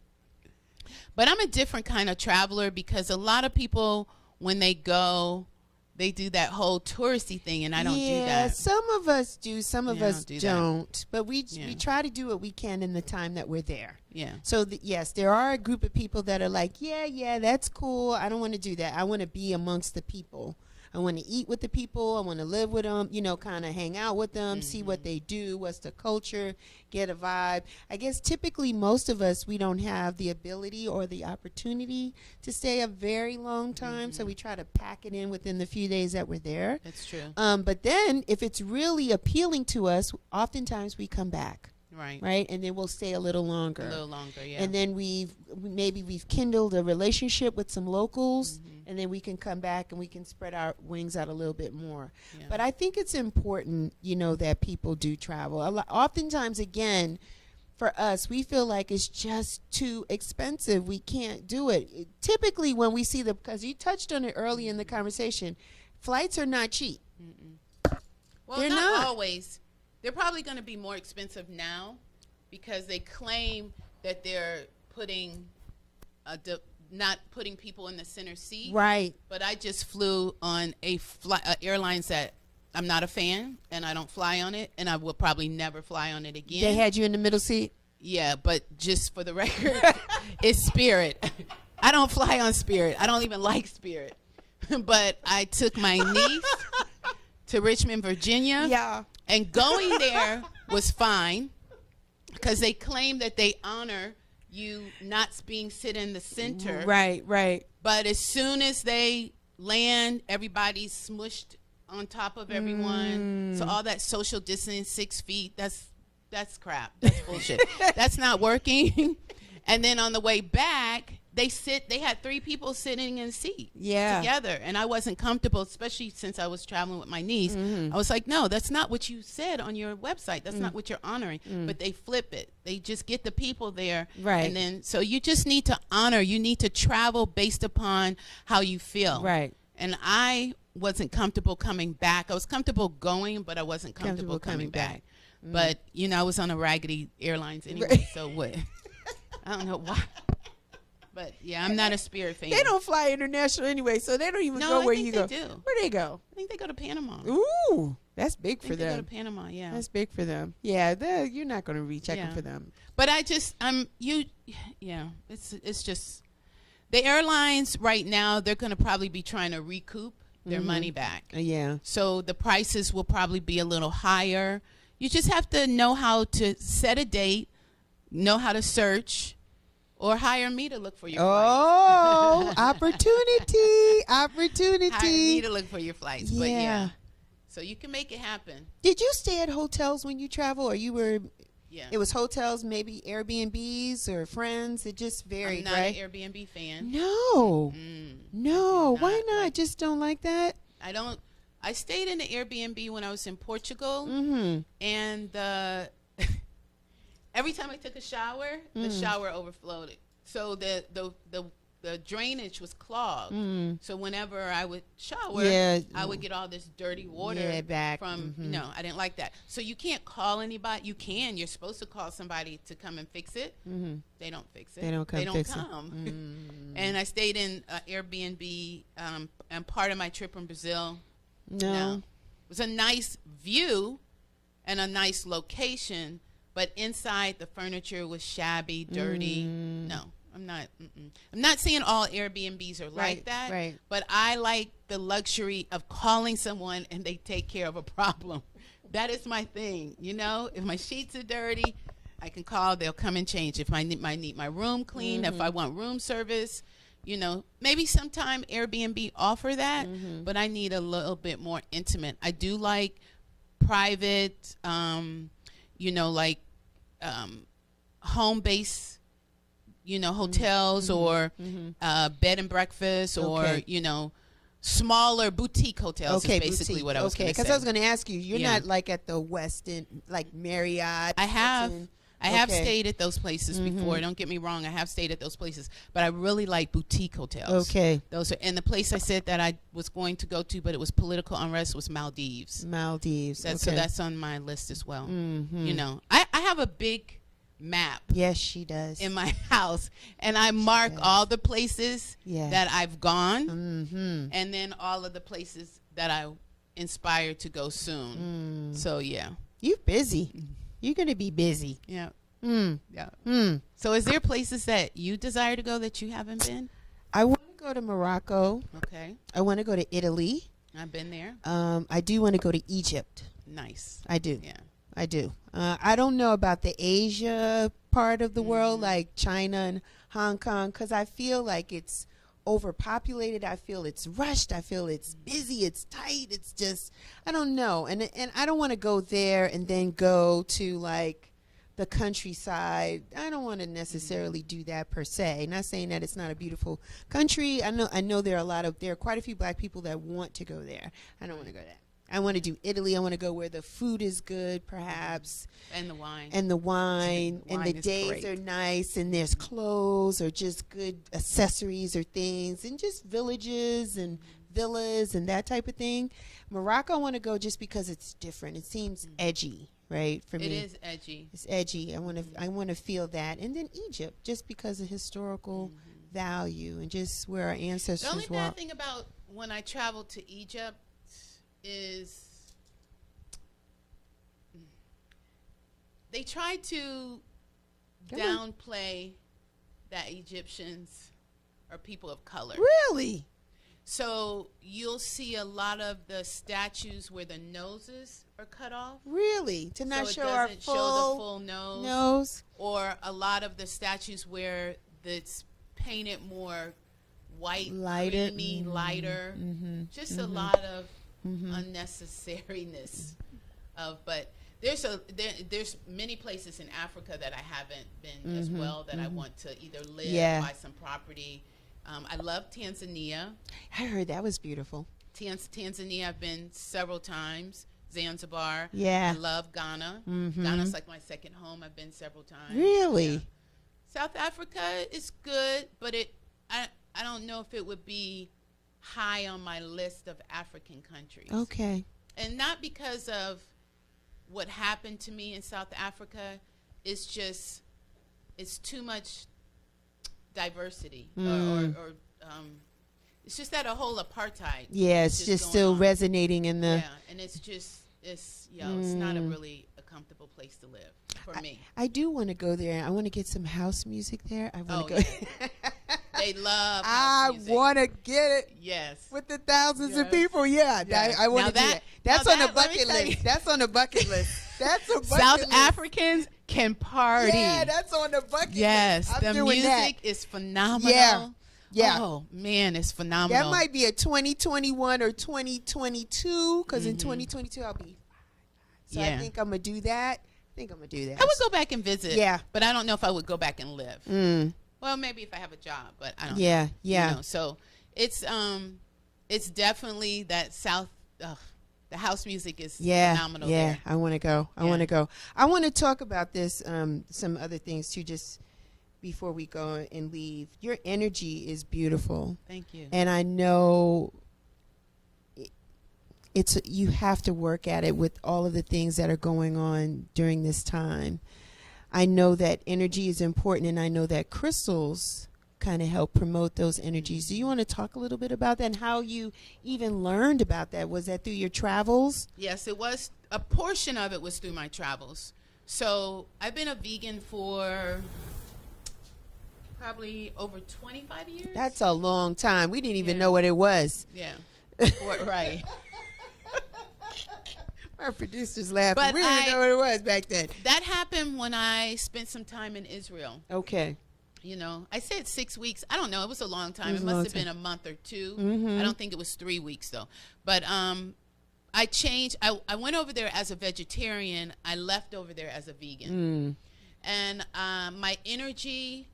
But I'm a different kind of traveler because a lot of people when they go, they do that whole touristy thing, and I don't yeah, do that. some of us do, some of Yeah, us don't do don't. But we Yeah. we try to do what we can in the time that we're there. Yeah. So th- yes, there are a group of people that are like, yeah, yeah, that's cool. I don't want to do that. I want to be amongst the people. I want to eat with the people. I want to live with them. You know, kind of hang out with them, see what they do, what's the culture, get a vibe. I guess typically most of us we don't have the ability or the opportunity to stay a very long time, so we try to pack it in within the few days that we're there. That's true. Um, but then if it's really appealing to us, oftentimes we come back, Right. right, and then we'll stay a little longer. A little longer, yeah. and then we've maybe we've kindled a relationship with some locals Mm-hmm. and then we can come back and we can spread our wings out a little bit more Yeah. but i think it's important you know that people do travel a lot, oftentimes again for us we feel like it's just too expensive we can't do it It- typically when we see the because you touched on it early in the conversation flights are not cheap well, they're not, not. always. They're probably going to be more expensive now because they claim that they're putting a di- not putting people in the center seat. right But I just flew on a fly, uh, airlines that I'm not a fan, and I don't fly on it, and I will probably never fly on it again. they had you in the middle seat Yeah, but just for the record, it's Spirit. I don't fly on Spirit. I don't even like Spirit. but I took my niece to Richmond, Virginia. yeah And going there was fine because they claim that they honor you not being sit in the center. right right But as soon as they land, everybody's smushed on top of everyone. Mm. So all that social distance, six feet, that's that's crap. That's bullshit. that's not working. and then on the way back, they sit. They had three people sitting in a seat Yeah. together, and I wasn't comfortable, especially since I was traveling with my niece. Mm-hmm. I was like, no, that's not what you said on your website. Mm. That's not what you're honoring. But they flip it. They just get the people there, Right. And then so you just need to honor. You need to travel based upon how you feel, Right. And I wasn't comfortable coming back. I was comfortable going, but I wasn't comfortable, Comfortable coming coming, back. back. But you know, I was on a raggedy airlines anyway, so what? I don't know why. But yeah, I'm not a Spirit fan. They don't fly international anyway, so they don't even No, go I where think you they go. do. Where they go? I think they go to Panama. Ooh, that's big for they go to. Panama. Yeah. That's big for them. Yeah, you're not going to be checking Yeah. for them. But I just I'm you yeah, it's it's just the airlines right now they're going to probably be trying to recoup their Mm-hmm. money back. Uh, yeah, So the prices will probably be a little higher. You just have to know how to set a date, know how to search or hire me to look for your Oh, flights. opportunity, hire me to look for your flights. But Yeah. yeah, so you can make it happen. Did you stay at hotels when you travel, or you were? Yeah, It was hotels, maybe Airbnbs or friends. It just varied, I'm not right? an Airbnb fan. no, Mm, no. do Why not not? like- Just don't like that. I don't. I stayed in the Airbnb when I was in Portugal, Mm-hmm. and uh, every time I took a shower, the Mm. shower overflowed. So the the the the drainage was clogged. Mm. So whenever I would shower, Yeah. I would get all this dirty water Yeah, back. from. Mhm. No, I didn't like that. So you can't call anybody. You can. You're supposed to call somebody to come and fix it. Mm-hmm. They don't fix it. They don't come They don't come. Mm. and I stayed in uh, Airbnb. Um, and part of my trip in Brazil No. no. It was a nice view and a nice location, but inside the furniture was shabby, dirty. Mm. No, I'm not. Mm-mm. I'm not saying all Airbnbs are like Right, that, right. but I like the luxury of calling someone and they take care of a problem. That is my thing. You know, if my sheets are dirty, I can call. They'll come and change. If I need my need my room clean, if I Mm-hmm. want room service, you know, maybe sometime Airbnb offer that, Mm-hmm. but I need a little bit more intimate. I do like private, um, you know, like um, home base, you know, hotels or uh, bed and breakfast or Mm-hmm. Okay. you know, smaller boutique hotels. Okay, is basically boutique. what I was okay, going to say. because I was going to ask you. You're Yeah. not like at the Westin, like Marriott. I have. I have Okay. stayed at those places before. Don't get me wrong. I have stayed at those places, but I really like boutique hotels. Okay, Those are, and the place I said that I was going to go to, but it was political unrest, was Maldives. Maldives. That's, okay. So that's on my list as well. Mhm. You know, I, I have a big map Yes, she does. in my house, and I mark all the places Yeah. that I've gone, mm-hmm. and then all of the places that I inspired to go soon. Mm. So yeah, You busy. You're going to be busy. yeah, Mm. yeah. Mm. So is there places that you desire to go that you haven't been? I want to go to Morocco. Okay, I want to go to Italy. I've been there. Um, I do want to go to Egypt. Nice. I do. Yeah. I do. Uh, I don't know about the Asia part of the world, Mhm. like China and Hong Kong, because I feel like it's overpopulated. I feel it's rushed. I feel it's busy. It's tight. It's just I don't know, and and I don't want to go there and then go to like the countryside. I don't want to necessarily do that per se. Not saying that it's not a beautiful country. I know I know there are a lot of there are quite a few black people that want to go there. I don't want to go there. I want to do Italy. I want to go where the food is good, perhaps, And the wine. and the wine, The and the days great. are nice, and there's clothes or just good accessories or things, and just villages and villas and that type of thing. Morocco, I want to go just because it's different. It seems edgy, right? For Mm-hmm. it me, it is edgy. it's edgy. I want to I want to feel that, and then Egypt, just because of historical value and just where our Mm-hmm. The only bad walked. thing about when I traveled to Egypt is they try to Come on. downplay that Egyptians are people of color. Really? So you'll see a lot of the statues where the noses are cut off. Really? To not so it show our full, show the full nose. nose? Or a lot of the statues where it's painted more white, Lighter. creamy, lighter. Mm-hmm. Just a lot of Mhm. unnecessariness of but there's a there, there's many places in Africa that I haven't been as Mhm, well that I mhm. want to either live Yeah. buy some property. Um, I love Tanzania. I heard that was beautiful. Tanz- Tanzania I've been several times. Zanzibar. Yeah. I love Ghana. Mhm. Ghana's like my second home. I've been several times. Really? Yeah. South Africa is good, but it I I don't know if it would be high on my list of African countries. Okay. And not because of what happened to me in South Africa. It's just it's too much diversity Mm. or, or, or um, it's just that a whole apartheid. Yeah, it's just going still on. resonating in the. yeah, and it's just it's you know it's not a Mm. really a comfortable place to live for me. I do want to go there. I want to get some house music there. I want Oh, to go. They love. I want to get it Yes. with the thousands of people. Yeah, Yes. I, I want Now to do that- that. That's on the that, let me bucket list. That's on the bucket list. That's a bucket South list. Africans can party. Yeah, that's on the bucket. yes, list. I'm the doing music that. is phenomenal. Yeah. Yeah. Oh man, it's phenomenal. That might be a 2021 or 2022 because in Mhm. 2022 I'll be. So I think I'm gonna do that. I think I'm gonna do that. I would go back and visit. Yeah. but I don't know if I would go back and live. Mm, Well, maybe if I have a job, but I don't. yeah, know, yeah. You know, so it's um, it's definitely that South. Ugh, the house music is yeah, phenomenal. yeah. there. I want to go. I Yeah. want to go. I want to talk about this. Um, some other things too, just before we go and leave. Your energy is beautiful. Thank you. and I know it's you have to work at it with all of the things that are going on during this time. I know that energy is important, and I know that crystals kind of help promote those energies. Do you want to talk a little bit about that and how you even learned about that? Was that through your travels? Yes, it was a portion of it was through my travels. So I've been a vegan for probably over 25 years. That's a long time. We didn't even Yeah. know what it was. yeah, right. Our producers laughing. But we didn't I- know what it was back then. That happened when I spent some time in Israel. Okay. You know, I said six weeks. I don't know. It was a long time. It It must have been a month or 2 Mhm. I don't think it was three weeks though. But um, I changed. I, I went over there as a vegetarian. I left over there as a vegan. Mm. and uh, my energy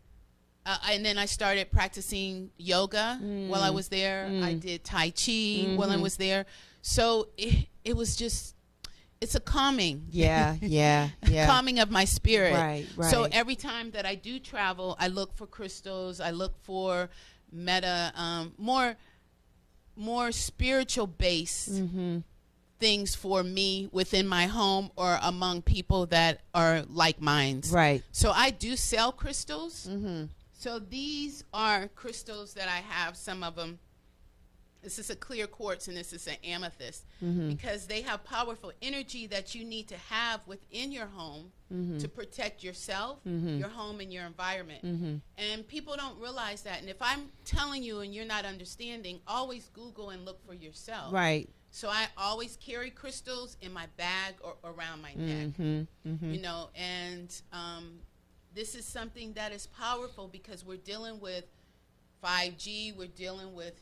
uh, and then i started practicing yoga while i was there i did tai chi while i was there so it, it was just it's a calming Yeah, yeah, yeah. calming of my spirit Right, right. so every time that i do travel i look for crystals i look for meta um, more more spiritual base mm-hmm. things for me within my home or among people that are like minds Right. so I do sell crystals. Mm-hmm. So these are crystals that I have. Some of them. This is a clear quartz and this is an amethyst Mm-hmm. because they have powerful energy that you need to have within your home Mm-hmm. to protect yourself, Mhm. your home, and your environment. Mm-hmm. And people don't realize that. And if I'm telling you and you're not understanding, always Google and look for yourself. Right. So I always carry crystals in my bag or around my neck Mm-hmm. Mm-hmm. you know and um, this is something that is powerful because we're dealing with 5g we're dealing with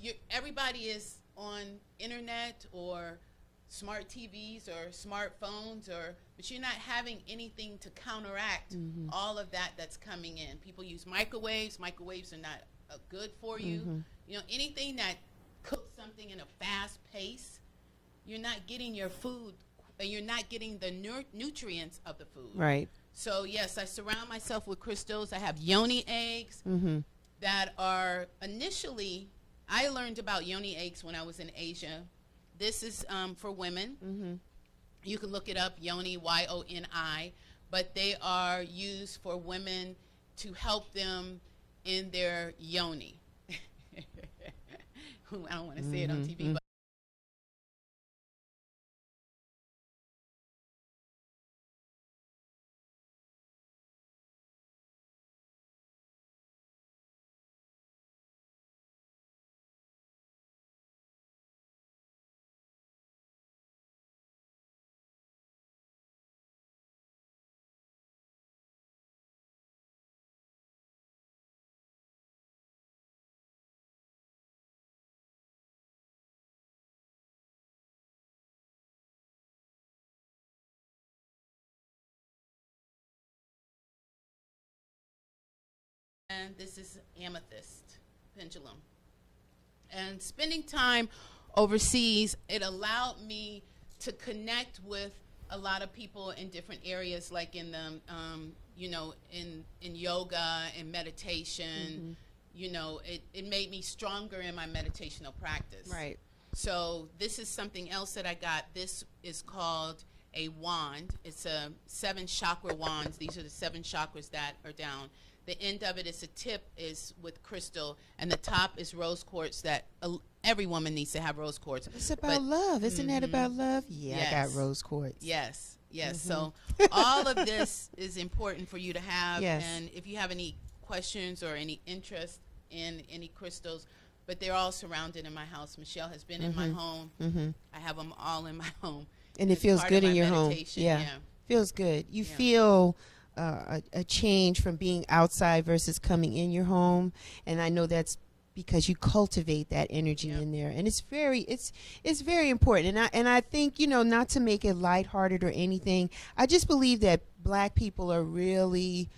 you, everybody is on internet or smart tvs or smartphones or but you're not having anything to counteract all of that that's coming in. People use microwaves. Microwaves are not uh, good for you. You know anything that cooks something in a fast pace you're not getting your food and you're not getting the nu- nutrients of the food. Right. so yes i surround myself with crystals. I have yoni eggs Mm-hmm. that are initially i learned about yoni eggs when i was in asia. This is um, for women. Mm-hmm. you can look it up yoni y-o-n-i but they are used for women to help them in their yoni. I don't want to say it on tv but and this is amethyst pendulum. And spending time overseas, it allowed me to connect with a lot of people in different areas, like in the, um, you know, in in yoga and meditation. You know, it, it made me stronger in my meditational practice. Right. So this is something else that I got. This is called a wand. It's a seven chakra wands. These are the seven chakras that are down. The end of it is a tip is with crystal, and the top is rose quartz. That uh, every woman needs to have rose quartz. It's about But- love. Isn't that Mhm. about love? Yeah, I got rose quartz. Yes, yes. Mhm. So all of this is important for you to have. Yes. And if you have any questions or any interest in any crystals, but they're all surrounded in my house. Michelle has been in my Mhm. home. Mm-hmm. I have them all in my home. And it feels good in your home. Yeah. yeah. feels good. You Yeah. feel uh, a, a change from being outside versus coming in your home, and I know that's because you cultivate that energy Yep. in there, and it's very it's it's very important. And I and I think you know not to make it lighthearted or anything. I just believe that Black people are really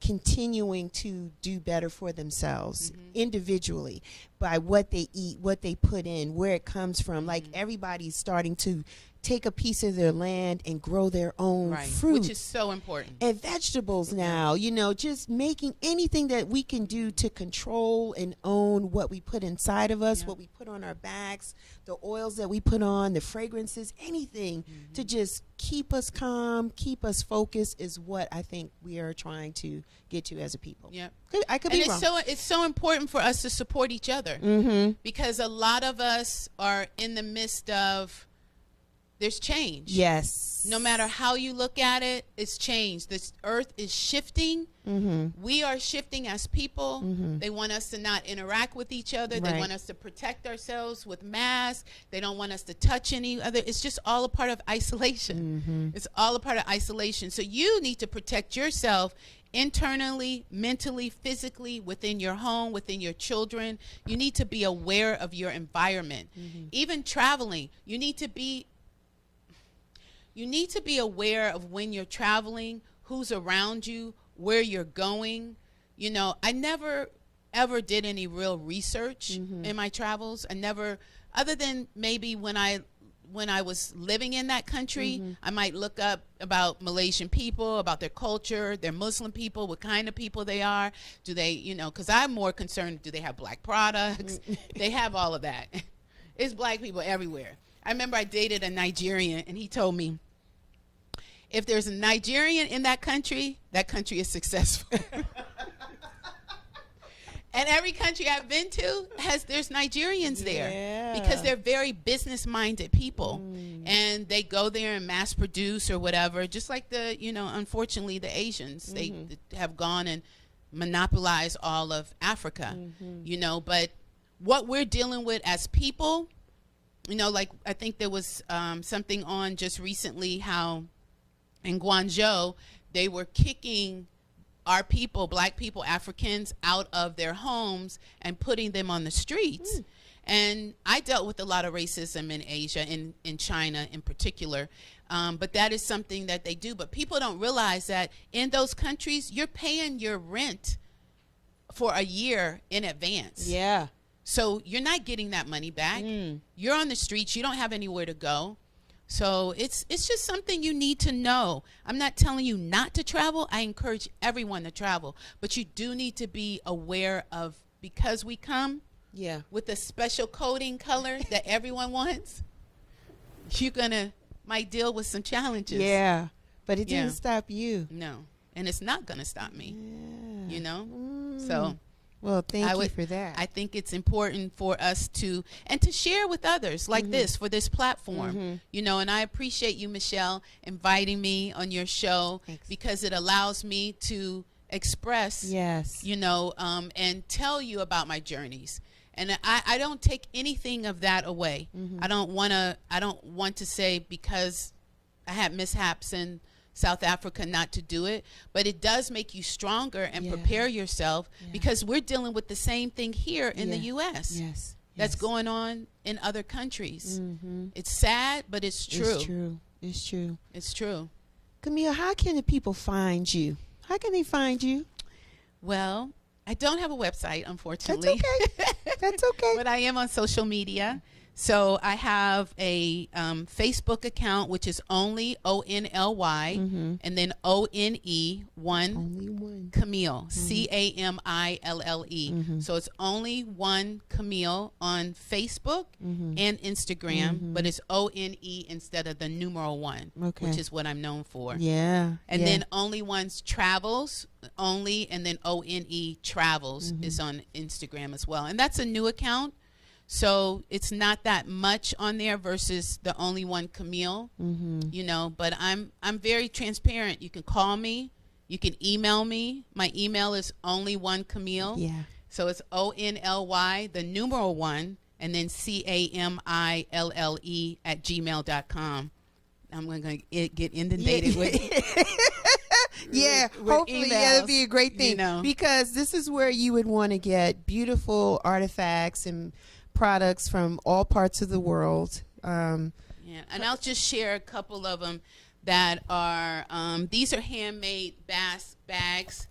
continuing to do better for themselves Mhm. individually by what they eat, what they put in, where it comes from. Like Mhm. everybody's starting to take a piece of their land and grow their own Right. fruit Which is so important. and vegetables now. You know, just making anything that we can do to control and own what we put inside of us, Yeah. what we put on our backs, the oils that we put on, the fragrances, anything to Mm-hmm. just keep us calm, keep us focused is what I think we are trying to get to as a people. Yeah, I could And be it's wrong. so it's so important for us to support each other mm-hmm. because a lot of us are in the midst of there's change. Yes. No matter how you look at it, it's changed. This earth is shifting. Mm-hmm. We are shifting as people. Mhm. They want us to not interact with each other. They want us to protect ourselves with masks. They don't want us to touch any other. It's just all a part of isolation. Mm-hmm. It's all a part of isolation. So you need to protect yourself internally, mentally, physically, within your home, within your children. You need to be aware of your environment. Even traveling, you need to be you need to be aware of when you're traveling, who's around you, where you're going. You know, I never ever did any real research mm-hmm. in my travels. I never other than maybe when I when I was living in that country, mm-hmm. I might look up about Malaysian people, about their culture, their Muslim people, what kind of people they are. Do they, you know, because I'm more concerned, do they have black products? Mm. they have all of that. It's black people everywhere. I remember I dated a Nigerian, and he told me, if there's a Nigerian in that country, that country is successful. and every country I've been to has there's Nigerians there Yeah. because they're very business minded people mm. and they go there and mass produce or whatever just like the you know unfortunately the Asians they mm-hmm. have gone and monopolized all of Africa mm-hmm. you know. But what we're dealing with as people you know like I think there was um, something on just recently how in Guangzhou, they were kicking our people, black people, Africans, out of their homes and putting them on the streets. And I dealt with a lot of racism in Asia, in, in China in particular. Um, but that is something that they do. But people don't realize that in those countries, you're paying your rent for a year in advance. Yeah. So you're not getting that money back. Mm. You're on the streets. You don't have anywhere to go. So it's it's just something you need to know. I'm not telling you not to travel. I encourage everyone to travel, but you do need to be aware of because we come Yeah. with a special coding color that everyone wants. You're gonna might deal with some challenges. Yeah. But it Yeah. didn't stop you. No, and it's not gonna stop me. Yeah. You know. Mm. So Well, thank I you would- for that. I think it's important for us to and to share with others like this for this platform. Mhm. You know, and I appreciate you, Michelle, inviting me on your show Thanks. because it allows me to express, yes. you know, um, and tell you about my journeys. And I, I don't take anything of that away. Mm-hmm. I don't want to. I don't want to say because I had mishaps in South Africa not to do it, but it does make you stronger and Yeah. prepare yourself Yeah. because we're dealing with the same thing here in the U.S. yes. That's yes. going on in other countries. Mm-hmm. It's sad, but it's true. It's true. It's true. It's true. Camille, how can the people find you? How can they find you? Well, I don't have a website, unfortunately. That's okay. That's okay. but I am on social media. So I have a um, Facebook account, which is only O N L Y, Mhm. and then O N E one Only one. Camille, C A M I L L E. Mhm. So it's only one Camille on Facebook Mhm. and Instagram, but it's O N E instead of the numeral one, Okay. which is what I'm known for. Yeah. And yeah. then only one's travels only, and then O N E travels Mm-hmm. is on Instagram as well, and that's a new account, so it's not that much on there versus the only one Camille, Mhm. you know. But I'm I'm very transparent. You can call me, you can email me. My email is only one Camille, Yeah. so it's O N L Y the numeral one, and then C A M I L L E at gmail.com. I'm going to get inundated Yeah. with. yeah, with- with hopefully, yeah, that'd be a great thing you know. because this is where you would want to get beautiful artifacts and products from all parts of the world. Um, Yeah, and I'll just share a couple of them that are. Um, these are handmade bass bags,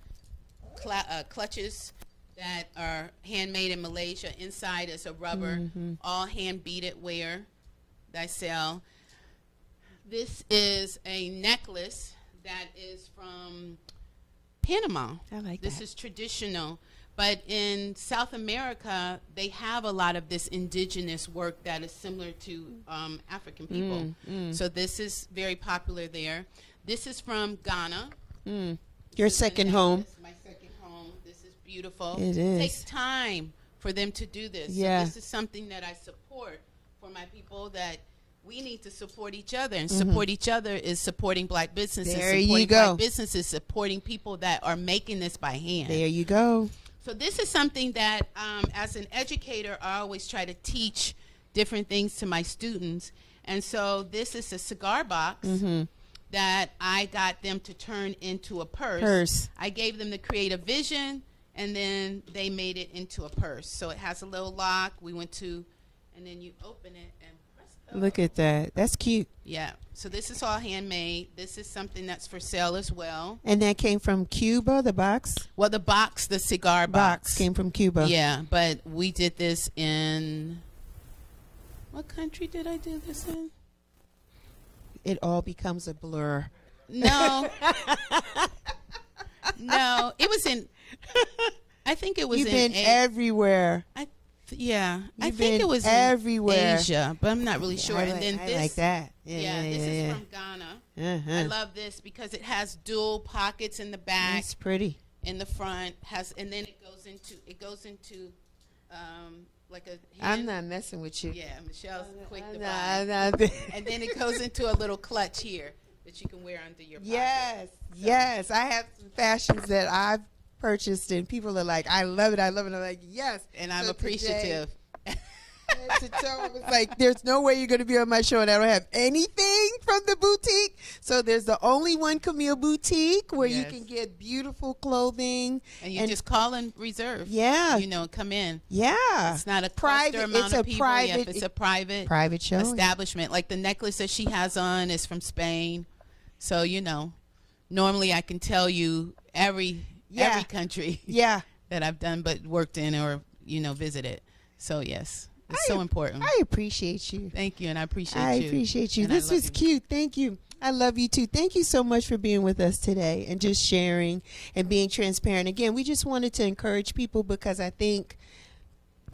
cl- uh, clutches that are handmade in Malaysia. Inside is a rubber, Mm-hmm. all hand beaded wear that I sell. This is a necklace that is from Panama. I like this that. is traditional. But in South America, they have a lot of this indigenous work that is similar to um, African people. Mm, So this is very popular there. This is from Ghana. mm, your This is an second home. My second home. This is beautiful. It is. takes time for them to do this. Yeah. So this is something that I support for my people that we need to support each other and support each other is supporting black businesses Mm-hmm. There you go. black businesses supporting people that are making this by hand There you go. So this is something that, um, as an educator, I always try to teach different things to my students. And so this is a cigar box Mm-hmm. that I got them to turn into a purse. Purse. I gave them the creative vision, and then they made it into a purse. So it has a little lock. We went to, and then you open it. Look at that. That's cute. Yeah. So this is all handmade. This is something that's for sale as well. And that came from Cuba. The box Well, the box, the cigar box box, came from Cuba. Yeah, but we did this in what country did I do this in? It all becomes a blur. No, no, it was in. I think it was You've in. been A- I everywhere. th- yeah, I You've think it was everywhere. Asia, but I'm not really sure. I and like, then I this, like that. Yeah, yeah, yeah, this yeah, is from Ghana. Uh-huh. I love this because it has dual pockets in the back. It's pretty. in the front has and then it goes into it goes into um like a I'm not messing with you. yeah michelle's quick to I'm buy. I'm and then it goes into a little clutch here that you can wear under your pocket. Yes, yes. I have some fashions that I've purchased, and people are like, "I love it, I love it." I'm like, "Yes," and i'm So appreciative head to toe. It was like, there's no way you're going to be on my show and I don't have anything from the boutique. So there's the only one Camille boutique where you can get beautiful clothing. and you And- just call and reserve Yeah, you know come in yeah. it's not a Private- amount it's of a people private- it's a private Private show. establishment like the necklace that she has on is from spain so you know normally i can tell you every Yeah. every country Yeah. that I've done but worked in or you know visited. So yes, it's I- so important. I appreciate you. Thank you, and I appreciate you. I you. appreciate you. And This was you. cute. Thank you. I love you too. Thank you so much for being with us today and just sharing and being transparent. Again, we just wanted to encourage people because I think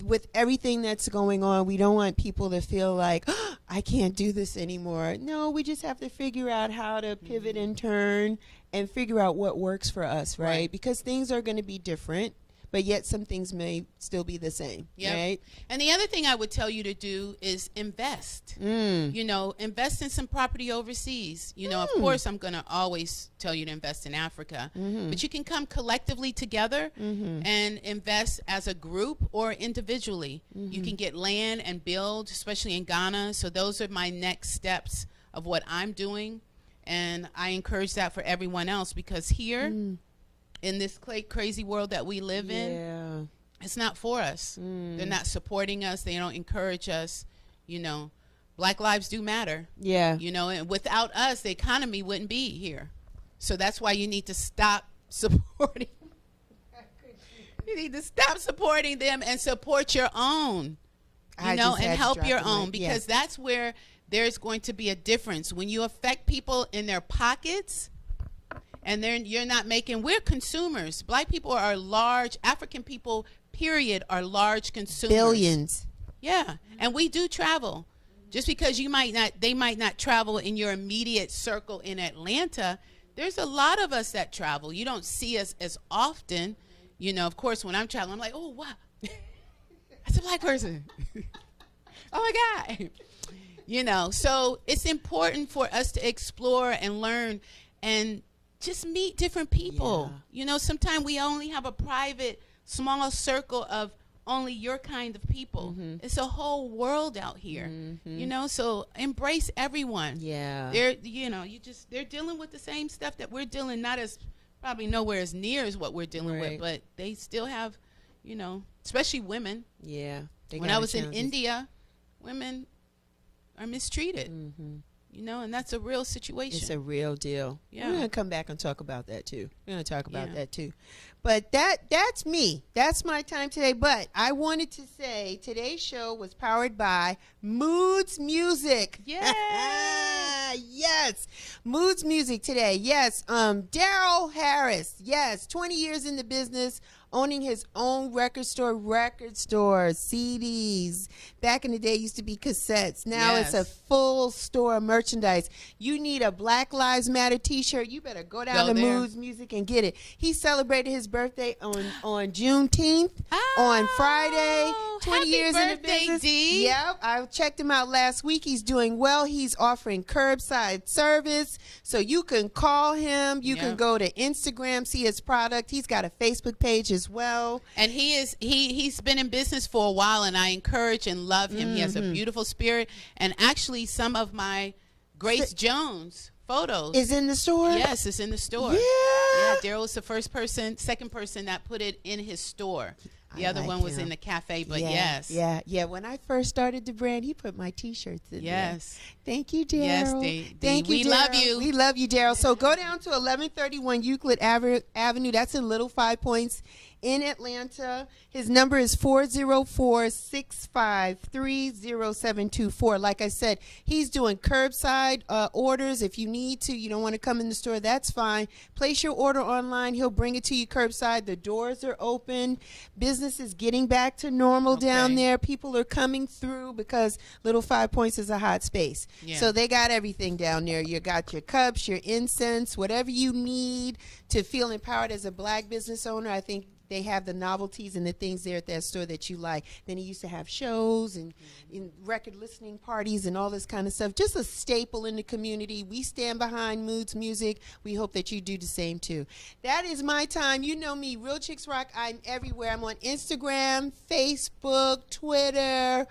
with everything that's going on, we don't want people to feel like I can't do this anymore. No, we just have to figure out how to pivot mm-hmm. and turn and figure out what works for us, right? Right. Because things are going to be different, but yet some things may still be the same, Yep. right? And the other thing I would tell you to do is invest. Mm. You know, invest in some property overseas. You know, of mm. course, I'm going to always tell you to invest in Africa, mm-hmm. but you can come collectively together mm-hmm. and invest as a group or individually. You mm-hmm. can get land and build, especially in Ghana. So, those are my next steps of what I'm doing. And I encourage that for everyone else because here mm. In this crazy world that we live in, it's not for us. Mm. They're not supporting us. They don't encourage us. You know, Black lives do matter. Yeah. You know, and without us, the economy wouldn't be here. So that's why you need to stop supporting. you need to stop supporting them and support your own. You I know, and help your own mic. Yeah. because that's where there's going to be a difference when you affect people in their pockets and then you're not making we're consumers. Black people are large african people period are large consumers. Billions. yeah and we do travel. Just because you might not they might not travel in your immediate circle in atlanta there's a lot of us that travel. You don't see us as often. You know of course when i'm traveling i'm like oh wow. That's a black person. Oh my god. You know so it's important for us to explore and learn. And just meet different people Yeah. you know sometimes we only have a private small circle of only your kind of people. Mm-hmm. It's a whole world out here. You know, so embrace everyone. Yeah. They're you know, you just they're dealing with the same stuff that we're dealing not as probably nowhere as near as what we're dealing Right. with, but they still have, you know, especially women. yeah. When I was in. India, women are mistreated. Mm-hmm. You know, and that's a real situation. It's a real deal. Yeah. We're gonna come back and talk about that too. We're gonna talk about Yeah. that too. But that that's me. That's my time today. But I wanted to say today's show was powered by Moods Music. Yes. yes. Moods Music today. Yes. Um Daryl Harris. Yes. 20 years in the business. Owning his own record store, record store, CDs. Back in the day, used to be cassettes. Now it's a full store of merchandise. You need a Black Lives Matter T-shirt. You better go down Go to there. Moods Music and get it. He celebrated his birthday on on Juneteenth on oh, Friday. Oh, Twenty happy years in the birthday, business. D. Yep, I checked him out last week. He's doing well. He's offering curbside service, so you can call him. You can go to Instagram, see his product. He's got a Facebook page as well. and he is he he's been in business for a while and i encourage and love him he has Mm-hmm. a beautiful spirit and actually some of my grace jones photos Is in the store. yes it's in the store Yeah. yeah daryl was the first person second person that put it in his store the I other like one was him. in the cafe but yeah, yes Yeah, yeah. When I first started the brand, he put my T-shirts in there. yes Thank you, Daryl. Yes, Dee, Thank you. we love you. We love you, Daryl. So go down to 1131 Euclid Ave- Avenue. That's in Little Five Points in Atlanta. His number is 404-653-0724. Like I said, he's doing curbside uh, orders. If you need to, you don't want to come in the store, that's fine. Place your order online. He'll bring it to you curbside. The doors are open. Business is getting back to normal down there. People are coming through because Little Five Points is a hot space. Yeah. So they got everything down there. You got your cups, your incense, whatever you need to feel empowered as a black business owner. I think they have the novelties and the things there at that store that you like. Then he used to have shows and, mm-hmm. and record listening parties and all this kind of stuff. Just a staple in the community. We stand behind Moods Music. We hope that you do the same too. That is my time. You know me, Real Chicks Rock. I'm everywhere. I'm on Instagram, Facebook, Twitter.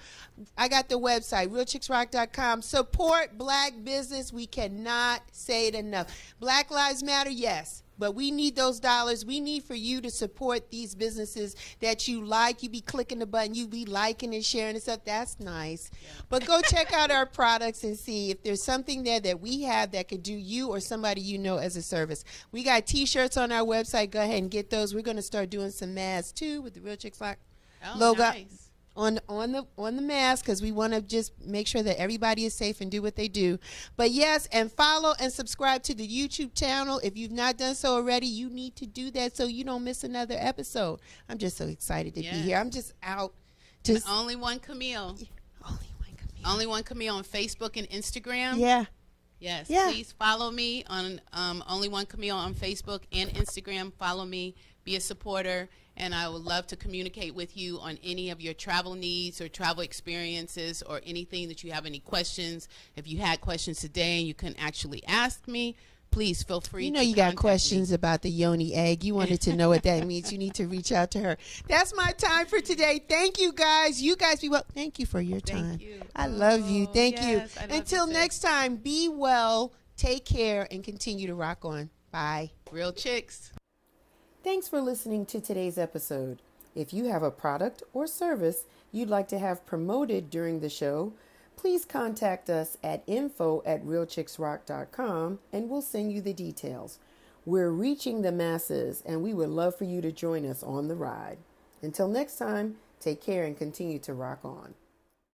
I got the website, realchicksrock.com. Support black business. We cannot say it enough. Black Lives Matter, yes. But we need those dollars. We need for you to support these businesses that you like. You be clicking the button, you be liking and sharing and stuff. That's nice. But go check out our products and see if there's something there that we have that could do you or somebody you know as a service. We got t-shirts on our website. Go ahead and get those. We're going to start doing some masks too with the Real Chicks Rock oh, logo nice. On on the on the mask because we want to just make sure that everybody is safe and do what they do. But yes, and follow and subscribe to the YouTube channel if you've not done so already. You need to do that so you don't miss another episode. I'm just so excited to be here. I'm just out. Just only one camille only one comedian. only one camille on facebook and instagram Yeah. Yes, Yeah. please follow me on um, Only One Camille on Facebook and Instagram. Follow me, be a supporter, and I would love to communicate with you on any of your travel needs or travel experiences or anything that you have any questions. If you had questions today and you can actually ask me, please feel free. You know to you got contact me. questions about the yoni egg. You wanted to know what that means. You need to reach out to her. That's my time for today. Thank you guys. You guys be well. Thank you for your time. Thank you. I love you. Oh, Thank yes, you. you Until next time, be well, take care, and continue to rock on. Bye. Real chicks. Thanks for listening to today's episode. If you have a product or service you'd like to have promoted during the show, please contact us at info at realchicksrock.com and we'll send you the details. We're reaching the masses and we would love for you to join us on the ride. Until next time, take care and continue to rock on.